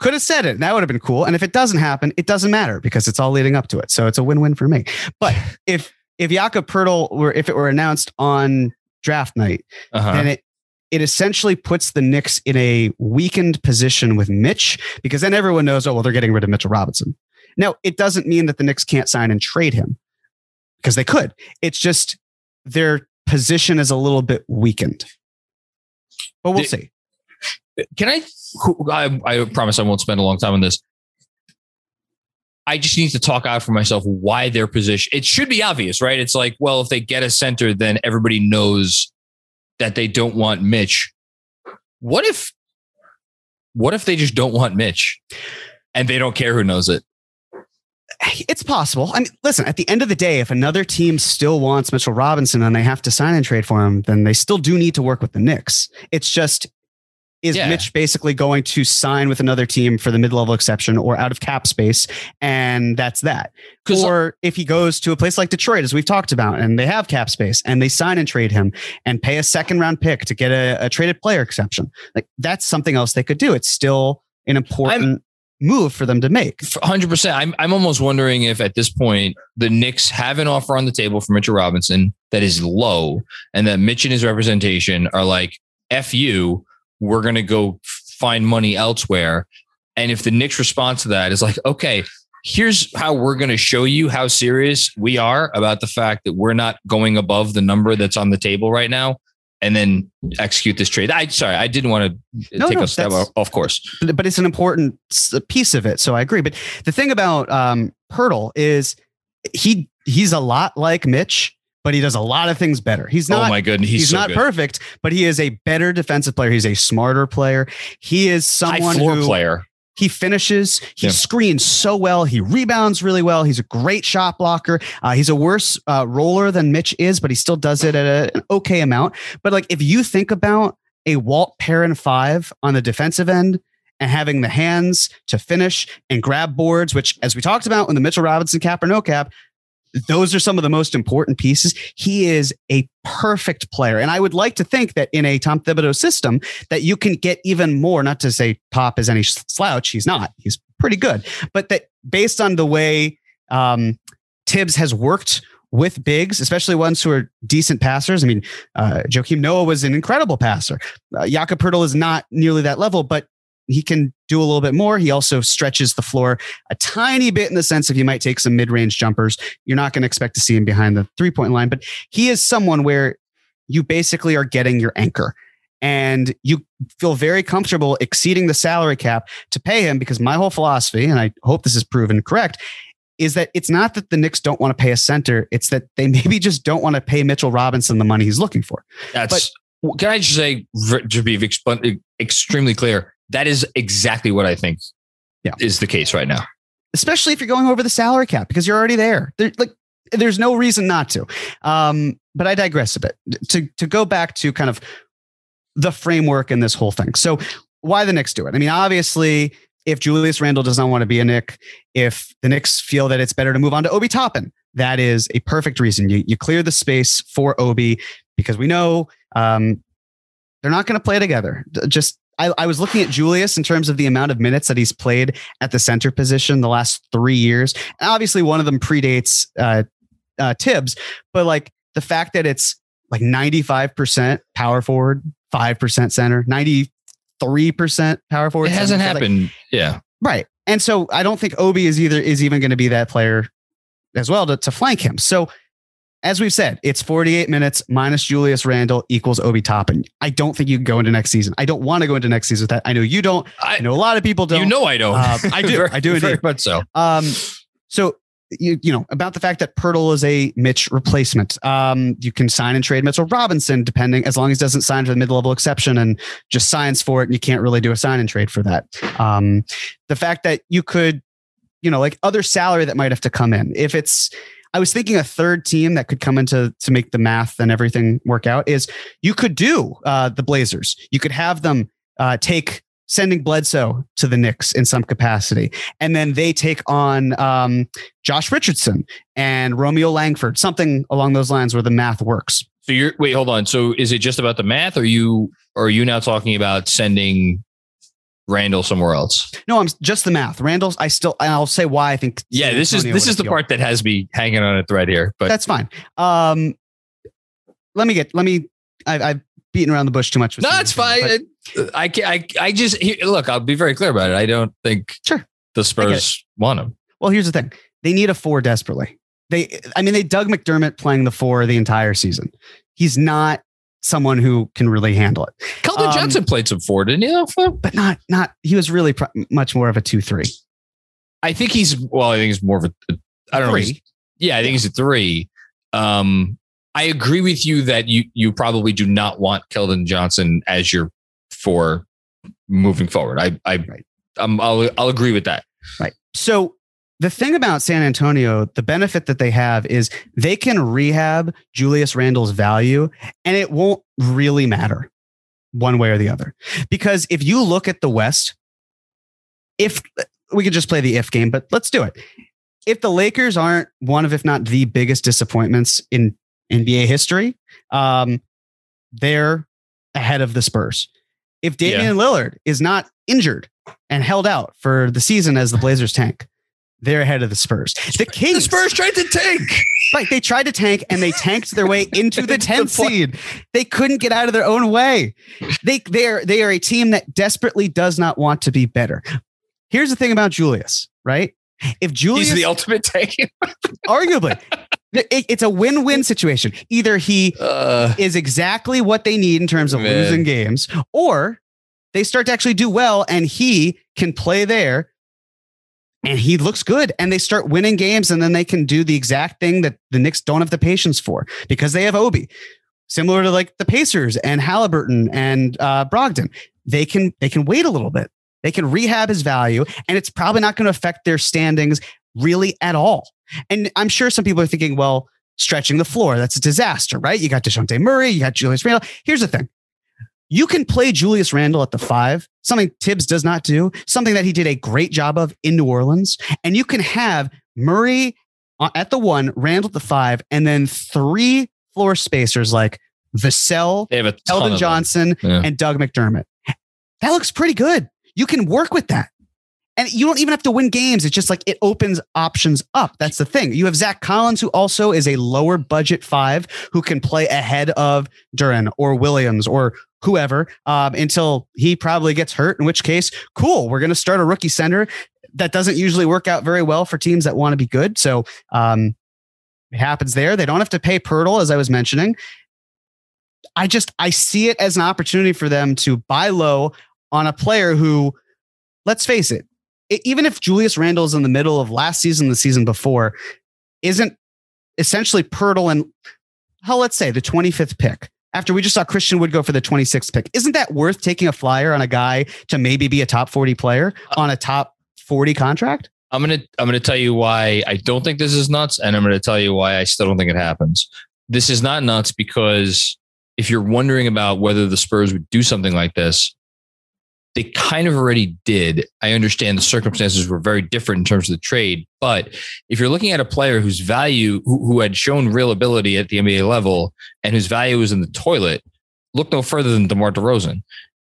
could have said it. That would have been cool. And if it doesn't happen, it doesn't matter because it's all leading up to it. So it's a win-win for me. But if if Jakob Poeltl were if it were announced on draft night, Uh-huh. then it it essentially puts the Knicks in a weakened position with Mitch because then everyone knows, oh well, they're getting rid of Mitchell Robinson. Now it doesn't mean that the Knicks can't sign and trade him because they could. It's just their position is a little bit weakened. But we'll The- see. Can I, I? I promise I won't spend a long time on this. I just need to talk out for myself why their position. It should be obvious, right? It's like, well, if they get a center, then everybody knows that they don't want Mitch. What if, what if they just don't want Mitch, and they don't care who knows it? It's possible. I mean, listen, at the end of the day, if another team still wants Mitchell Robinson and they have to sign and trade for him, then they still do need to work with the Knicks. It's just, is Yeah. Mitch basically going to sign with another team for the mid level exception or out of cap space? And that's that. Or if he goes to a place like Detroit, as we've talked about, and they have cap space and they sign and trade him and pay a second round pick to get a, a traded player exception, like that's something else they could do. It's still an important move for them to make. hundred percent. I'm I'm almost wondering if at this point the Knicks have an offer on the table for Mitchell Robinson that is low, and that Mitch and his representation are like, "F you, we're gonna go find money elsewhere." And if the Knicks response to that is like, "Okay, here's how we're gonna show you how serious we are about the fact that we're not going above the number that's on the table right now." And then execute this trade. I sorry, I didn't want to No, take no, a step off, course. but, but it's an important piece of it. So I agree. But the thing about um, Poeltl is he he's a lot like Mitch, but he does a lot of things better. He's not. oh my goodness, he's, He's, so not good. perfect, but he is a better defensive player. He's a smarter player. He is High someone floor who player. he finishes. He Yeah. screens so well. He rebounds really well. He's a great shot blocker. Uh, he's a worse uh, roller than Mitch is, but he still does it at a, an okay amount. But like if you think about a Walt Perrin five on the defensive end and having the hands to finish and grab boards, which as we talked about when the Mitchell Robinson cap or no cap, those are some of the most important pieces. He is a perfect player. And I would like to think that in a Tom Thibodeau system that you can get even more, not to say Pop is any slouch. He's not, he's pretty good, but that based on the way um, Thibs has worked with bigs, especially ones who are decent passers. I mean, uh, Joakim Noah was an incredible passer. Uh, Jakob Poeltl is not nearly that level, but he can do a little bit more. He also stretches the floor a tiny bit in the sense of he might take some mid range jumpers. You're not going to expect to see him behind the three point line, but he is someone where you basically are getting your anchor and you feel very comfortable exceeding the salary cap to pay him because my whole philosophy, and I hope this is proven correct, is that it's not that the Knicks don't want to pay a center, it's that they maybe just don't want to pay Mitchell Robinson the money he's looking for. That's but, can I just say to be extremely clear, that is exactly what I think yeah. is the case right now. Especially if you're going over the salary cap because you're already there. there like there's no reason not to. Um, but I digress a bit. To to go back to kind of the framework in this whole thing. So why the Knicks do it? I mean, obviously, if Julius Randle does not want to be a Knick, if the Knicks feel that it's better to move on to Obi Toppin, that is a perfect reason. You you clear the space for Obi because we know um, they're not going to play together. Just I, I, was looking at Julius in terms of the amount of minutes that he's played at the center position the last three years. And obviously, one of them predates uh, uh, Thibs, but like the fact that it's like 95% power forward, 5% center, 93% power forward. It hasn't happened. Like, yeah. Right. And so I don't think Obi is either is even going to be that player as well to, to flank him. So as we've said, it's 48 minutes minus Julius Randle equals Obi Toppin. I don't think you can go into next season. I don't want to go into next season with that. I know you don't. I, I know a lot of people don't. You know I don't. Uh, I do. I do very much so. Um, so you, you know about the fact that Poeltl is a Mitch replacement. Um, you can sign and trade Mitchell Robinson depending as long as he doesn't sign for the mid level exception and just signs for it, and you can't really do a sign and trade for that. Um, the fact that you could, you know, like other salary that might have to come in if it's I was thinking a third team that could come into to make the math and everything work out is you could do uh, the Blazers. You could have them uh, take sending Bledsoe to the Knicks in some capacity, and then they take on um, Josh Richardson and Romeo Langford, something along those lines where the math works. So you're wait, hold on. So is it just about the math, or you are you now talking about sending Randle somewhere else. No, I'm just the math. Randle's. I still. I'll say why I think. Yeah, this is this is the part that has me hanging on a thread here. But that's fine. Um, let me get. Let me. I, I've beaten around the bush too much. With no, it's fine. I, I I just here, look. I'll be very clear about it. I don't think sure the Spurs want him. Well, here's the thing. They need a four desperately. They. I mean, they dug McDermott playing the four the entire season. He's not someone who can really handle it. Keldon um, Johnson played some four, didn't he? But not not. He was really much more of a two three. I think he's well. I think he's more of a. I don't three. know. Yeah, I think he's a three. Um, I agree with you that you you probably do not want Keldon Johnson as your four moving forward. I I right. um, I'll I'll agree with that. Right. So the thing about San Antonio, the benefit that they have is they can rehab Julius Randle's value and it won't really matter one way or the other. Because if you look at the West, if we could just play the if game, but let's do it. If the Lakers aren't one of, if not the biggest disappointments in NBA history, um, they're ahead of the Spurs. If Damian yeah. Lillard is not injured and held out for the season as the Blazers tank, they're ahead of the Spurs. The Kings. The Spurs tried to tank. Right. They tried to tank and they tanked their way into the 10th seed. They couldn't get out of their own way. They they are they are a team that desperately does not want to be better. Here's the thing about Julius, right? If Julius He's the ultimate tank. arguably. It, it's a win-win situation. Either he uh, is exactly what they need in terms of man. losing games, or they start to actually do well and he can play there and he looks good and they start winning games and then they can do the exact thing that the Knicks don't have the patience for because they have Obi. Similar to like the Pacers and Halliburton and uh, Brogdon. They can they can wait a little bit. They can rehab his value and it's probably not going to affect their standings really at all. And I'm sure some people are thinking, well, stretching the floor, that's a disaster, right? You got DeJounte Murray, you got Julius Randle. Here's the thing. You can play Julius Randle at the five, something Thibs does not do, something that he did a great job of in New Orleans. And you can have Murray uh, at the one, Randle at the five, and then three floor spacers like Vassell, Keldon Johnson, yeah. and Doug McDermott. That looks pretty good. You can work with that. And you don't even have to win games. It's just like it opens options up. That's the thing. You have Zach Collins, who also is a lower budget five who can play ahead of Duren or Williams or whoever um, until he probably gets hurt, in which case, cool, we're going to start a rookie center. That doesn't usually work out very well for teams that want to be good. So um, it happens there. They don't have to pay Poeltl, as I was mentioning. I just I see it as an opportunity for them to buy low on a player who, let's face it, even if Julius Randle is in the middle of last season, the season before, isn't essentially Poeltl and hell, let's say the 25th pick after we just saw Christian Wood go for the 26th pick. Isn't that worth taking a flyer on a guy to maybe be a top 40 player on a top 40 contract? I'm gonna I'm gonna tell you why I don't think this is nuts, and I'm gonna tell you why I still don't think it happens. This is not nuts because if you're wondering about whether the Spurs would do something like this, they kind of already did. I understand the circumstances were very different in terms of the trade, but if you're looking at a player whose value, who, who had shown real ability at the NBA level and whose value was in the toilet, look no further than DeMar DeRozan.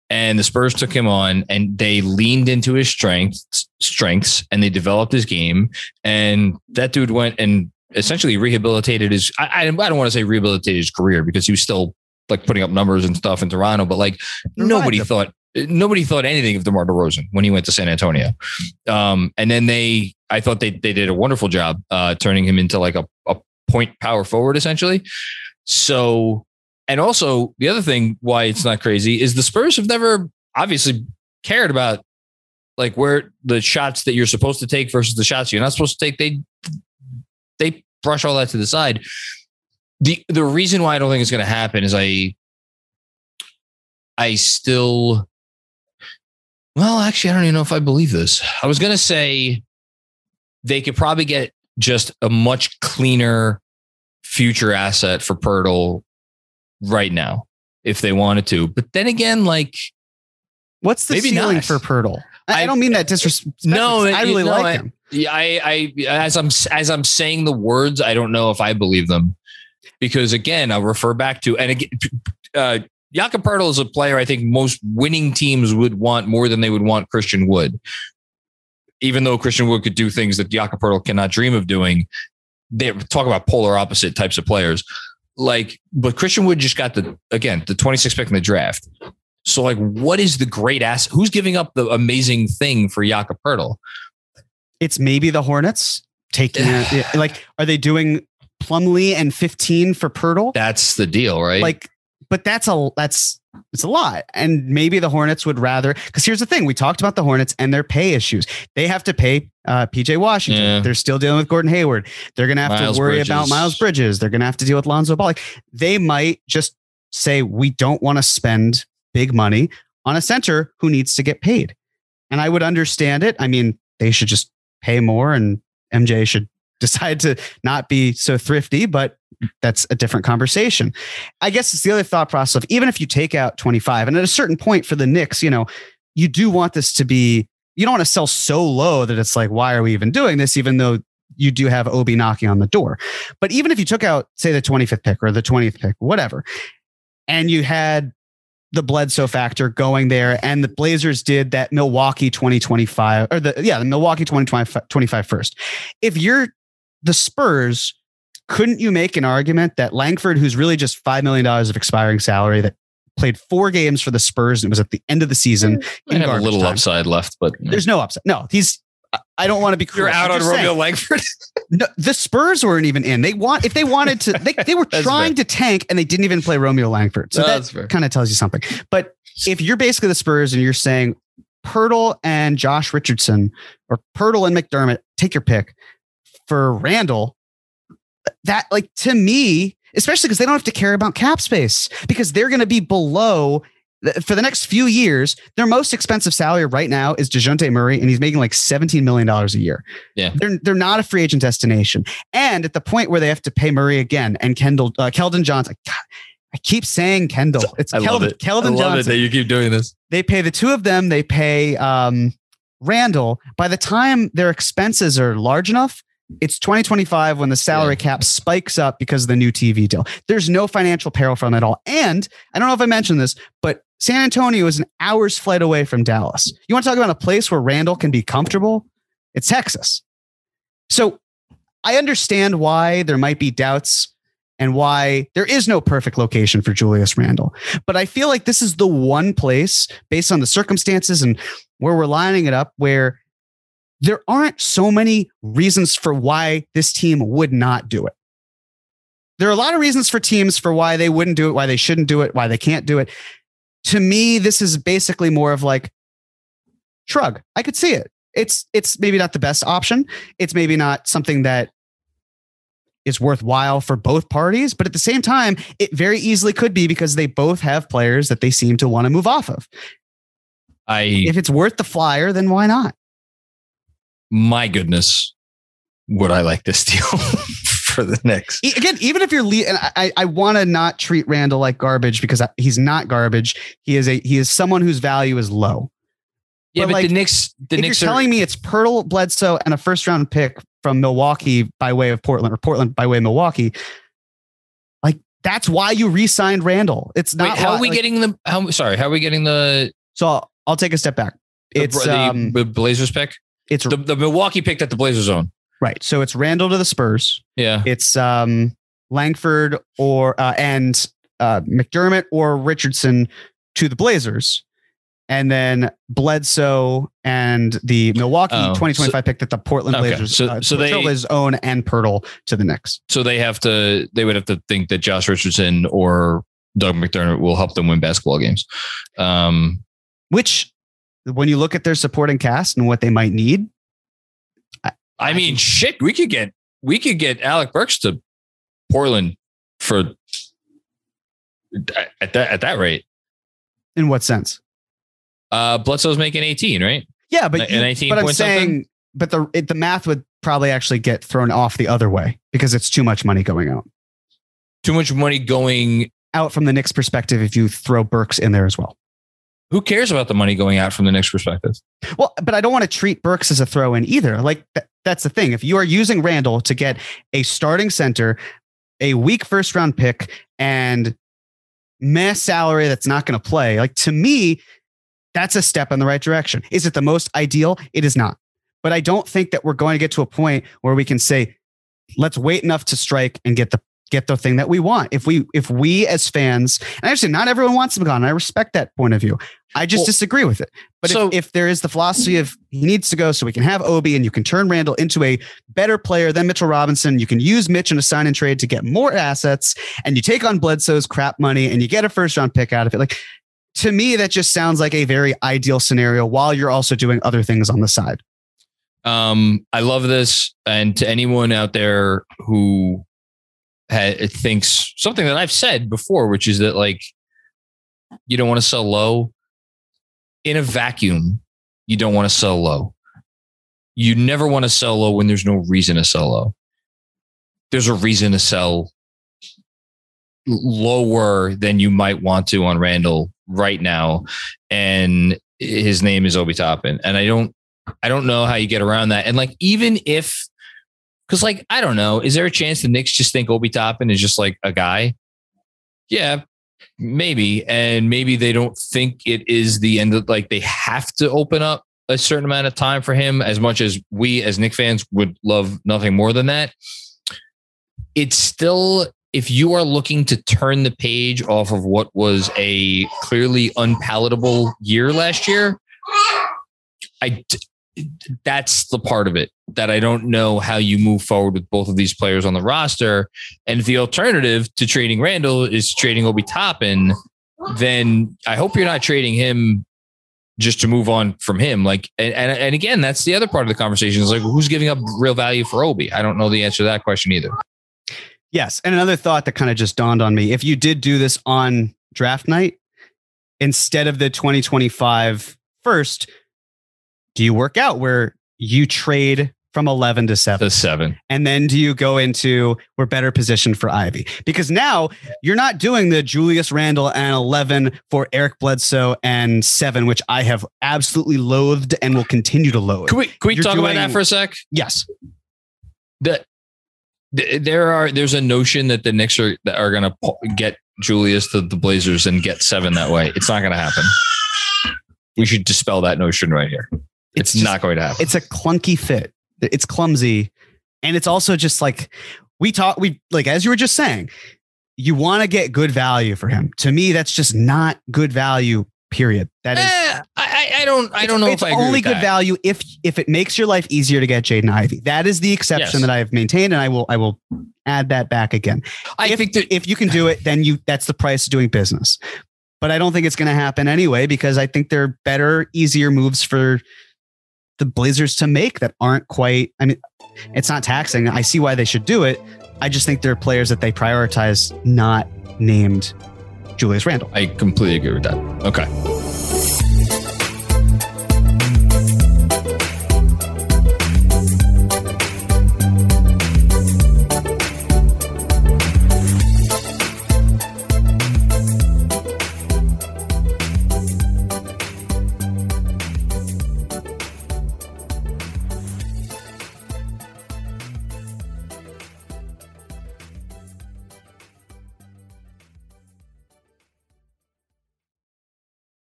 And the Spurs took him on and they leaned into his strengths, strengths, and they developed his game. And that dude went and essentially rehabilitated his. I, I, I don't want to say rehabilitated his career because he was still like putting up numbers and stuff in Toronto, but like nobody thought nobody thought anything of DeMar DeRozan when he went to San Antonio. Um, and then they, I thought they they did a wonderful job uh, turning him into like a, a point power forward essentially. So, and also the other thing why it's not crazy is the Spurs have never obviously cared about like where the shots that you're supposed to take versus the shots you're not supposed to take. They they brush all that to the side. The the reason why I don't think it's going to happen is I I still well, actually, I don't even know if I believe this. I was going to say they could probably get just a much cleaner future asset for Poeltl right now if they wanted to. But then again, like, what's the ceiling not. for Poeltl? I, I, don't mean that disrespect. No, I really no, like I, him. I, I, as I'm as I'm saying the words, I don't know if I believe them because again, I'll refer back to and again, uh, Jakob Poeltl is a player I think most winning teams would want more than they would want Christian Wood. Even though Christian Wood could do things that Jakob Poeltl cannot dream of doing, they talk about polar opposite types of players. Like, but Christian Wood just got the again the 26th pick in the draft. So, like, what is the great ass? Who's giving up the amazing thing for Jakob Poeltl? It's maybe the Hornets taking it. Like, are they doing Plumlee and 15 for Poeltl? That's the deal, right? Like, but that's a that's it's a lot. And maybe the Hornets would rather because here's the thing: we talked about the Hornets and their pay issues. They have to pay uh, PJ Washington. Yeah. They're still dealing with Gordon Hayward. They're going to have Miles to worry Bridges. about Miles Bridges. They're going to have to deal with Lonzo Ball. Like, they might just say we don't want to spend big money on a center who needs to get paid. And I would understand it. I mean, they should just pay more, and MJ should decide to not be so thrifty, but that's a different conversation. I guess it's the other thought process of even if you take out 25, and at a certain point for the Knicks, you know, you do want this to be, you don't want to sell so low that it's like, why are we even doing this? Even though you do have Obi knocking on the door. But even if you took out, say, the 25th pick or the 20th pick, whatever, and you had the Bledsoe factor going there, and the Blazers did that Milwaukee 2025 or the yeah the Milwaukee 2025 first. If you're the Spurs, couldn't you make an argument that Langford, who's really just $5 million of expiring salary, that played four games for the Spurs and it was at the end of the season? Mm, I have a little time. upside left, but there's no upside. No, he's. I don't want to be. You're out on Romeo Langford. no, the Spurs weren't even in. They want if they wanted to. They, they were trying fair. to tank and they didn't even play Romeo Langford. So no, that kind of tells you something. But if you're basically the Spurs and you're saying Poeltl and Josh Richardson or Poeltl and McDermott, take your pick for Randle, that like to me, especially because they don't have to care about cap space because they're going to be below for the next few years. Their most expensive salary right now is Dejounte Murray, and he's making like $17 million a year. Yeah. They're, they're not a free agent destination. And at the point where they have to pay Murray again and Kendall, uh, Keldon Johnson, God, I keep saying Kendall. It's I Keldon, it. Keldon I love Johnson. It that you keep doing this. They pay the two of them. They pay um, Randle. By the time their expenses are large enough, it's 2025 when the salary yeah. cap spikes up because of the new TV deal. There's no financial peril from it at all. And I don't know if I mentioned this, but San Antonio is an hour's flight away from Dallas. You want to talk about a place where Randle can be comfortable? It's Texas. So I understand why there might be doubts and why there is no perfect location for Julius Randle. But I feel like this is the one place, based on the circumstances and where we're lining it up, where there aren't so many reasons for why this team would not do it. There are a lot of reasons for teams for why they wouldn't do it, why they shouldn't do it, why they can't do it. To me, this is basically more of like shrug. I could see it. It's it's maybe not the best option. It's maybe not something that is worthwhile for both parties, but at the same time, it very easily could be because they both have players that they seem to want to move off of. I If it's worth the flyer, then why not? My goodness, would I like this deal for the Knicks? E- Again, even if you're, le- and I, I want to not treat Randle like garbage because I- he's not garbage. He is a he is someone whose value is low. Yeah, But, but like, the Knicks, the if Knicks you're are telling me it's Poeltl, Bledsoe, and a first round pick from Milwaukee by way of Portland or Portland by way of Milwaukee, like that's why you re-signed Randle. It's Wait, not how why- are we like- getting the? How sorry? How are we getting the? So I'll, I'll take a step back. the- It's the, um, the Blazers pick. It's The, the Milwaukee pick that the Blazers own. right. So it's Randle to the Spurs. Yeah. It's um Langford or uh, and uh, McDermott or Richardson to the Blazers. And then Bledsoe and the Milwaukee Oh, 2025 pick that the Portland Okay, Blazers, so- uh, so they- own and Poeltl to the Knicks. So they have to. They would have to think that Josh Richardson or Doug McDermott will help them win basketball games. Um, Which, when you look at their supporting cast and what they might need, I mean, shit, we could get we could get Alec Burks to Portland for at that at that rate. in what sense? Uh, Bledsoe's making eighteen, right? Yeah, but you- 19 but I'm point something? saying, but the it, the math would probably actually get thrown off the other way because it's too much money going out. Too much money going. Out from the Knicks' perspective, if you throw Burks in there as well. Who cares about the money going out from the Knicks' perspective? Well, but I don't want to treat Burks as a throw in either. Like th- that's the thing. If you are using Randle to get a starting center, a weak first round pick, and mass salary that's not going to play, like to me, that's a step in the right direction. Is it the most ideal? It is not. But I don't think that we're going to get to a point where we can say, let's wait enough to strike and get the get the thing that we want. If we if we as fans, and actually not everyone wants him gone. I respect that point of view. I just Well, disagree with it. But so- if, if there is the philosophy of he needs to go so we can have Obi and you can turn Randle into a better player than Mitchell Robinson, you can use Mitch in a sign and trade to get more assets and you take on Bledsoe's crap money and you get a first round pick out of it. Like to me, that just sounds like a very ideal scenario while you're also doing other things on the side. Um, I love this, and to anyone out there who ha- thinks something that I've said before, which is that like you don't want to sell low in a vacuum. You don't want to sell low. You never want to sell low when there's no reason to sell low. There's a reason to sell lower than you might want to on Randle right now, and his name is Obi Toppin. And I don't I don't know how you get around that. And like, even if, because like, I don't know, is there a chance the Knicks just think Obi Toppin is just like a guy? Yeah, maybe. And maybe they don't think it is the end of like they have to open up a certain amount of time for him as much as we as Knick fans would love nothing more than that. It's still, if you are looking to turn the page off of what was a clearly unpalatable year last year, I that's the part of it that I don't know how you move forward with both of these players on the roster. And if the alternative to trading Randle is trading Obi Toppin, then I hope you're not trading him just to move on from him. Like, and, and, and again, that's the other part of the conversation is like, who's giving up real value for Obi? I don't know the answer to that question either. Yes. And another thought that kind of just dawned on me if you did do this on draft night instead of the 2025 first, do you work out where you trade from 11 to 7? The seven. And then do you go into we're better positioned for Ivey? Because now you're not doing the Julius Randle and 11 for Eric Bledsoe and 7, which I have absolutely loathed and will continue to loathe. Can we, can we You're talk about that for a sec? Yes. the th- there are there's a notion that the Knicks are that are going to get Julius to the Blazers and get seven that way. It's not going to happen. We should dispel that notion right here. It's, just- not going to happen. It's a clunky fit. It's clumsy, and it's also just like we talk. We like as you were just saying, you want to get good value for him. To me, that's just not good value. Period. That is. Eh, I, I- don't. I don't know it's if I agree only good that. value if if it makes your life easier to get Jaden Ivey. That is the exception Yes. that I have maintained, and I will I will add that back again. I if, think that if you can do it, then you that's the price of doing business. But I don't think it's going to happen anyway because I think there are better, easier moves for the Blazers to make that aren't quite. I mean, it's not taxing. I see why they should do it. I just think there are players that they prioritize not named Julius Randle. I completely agree with that. Okay.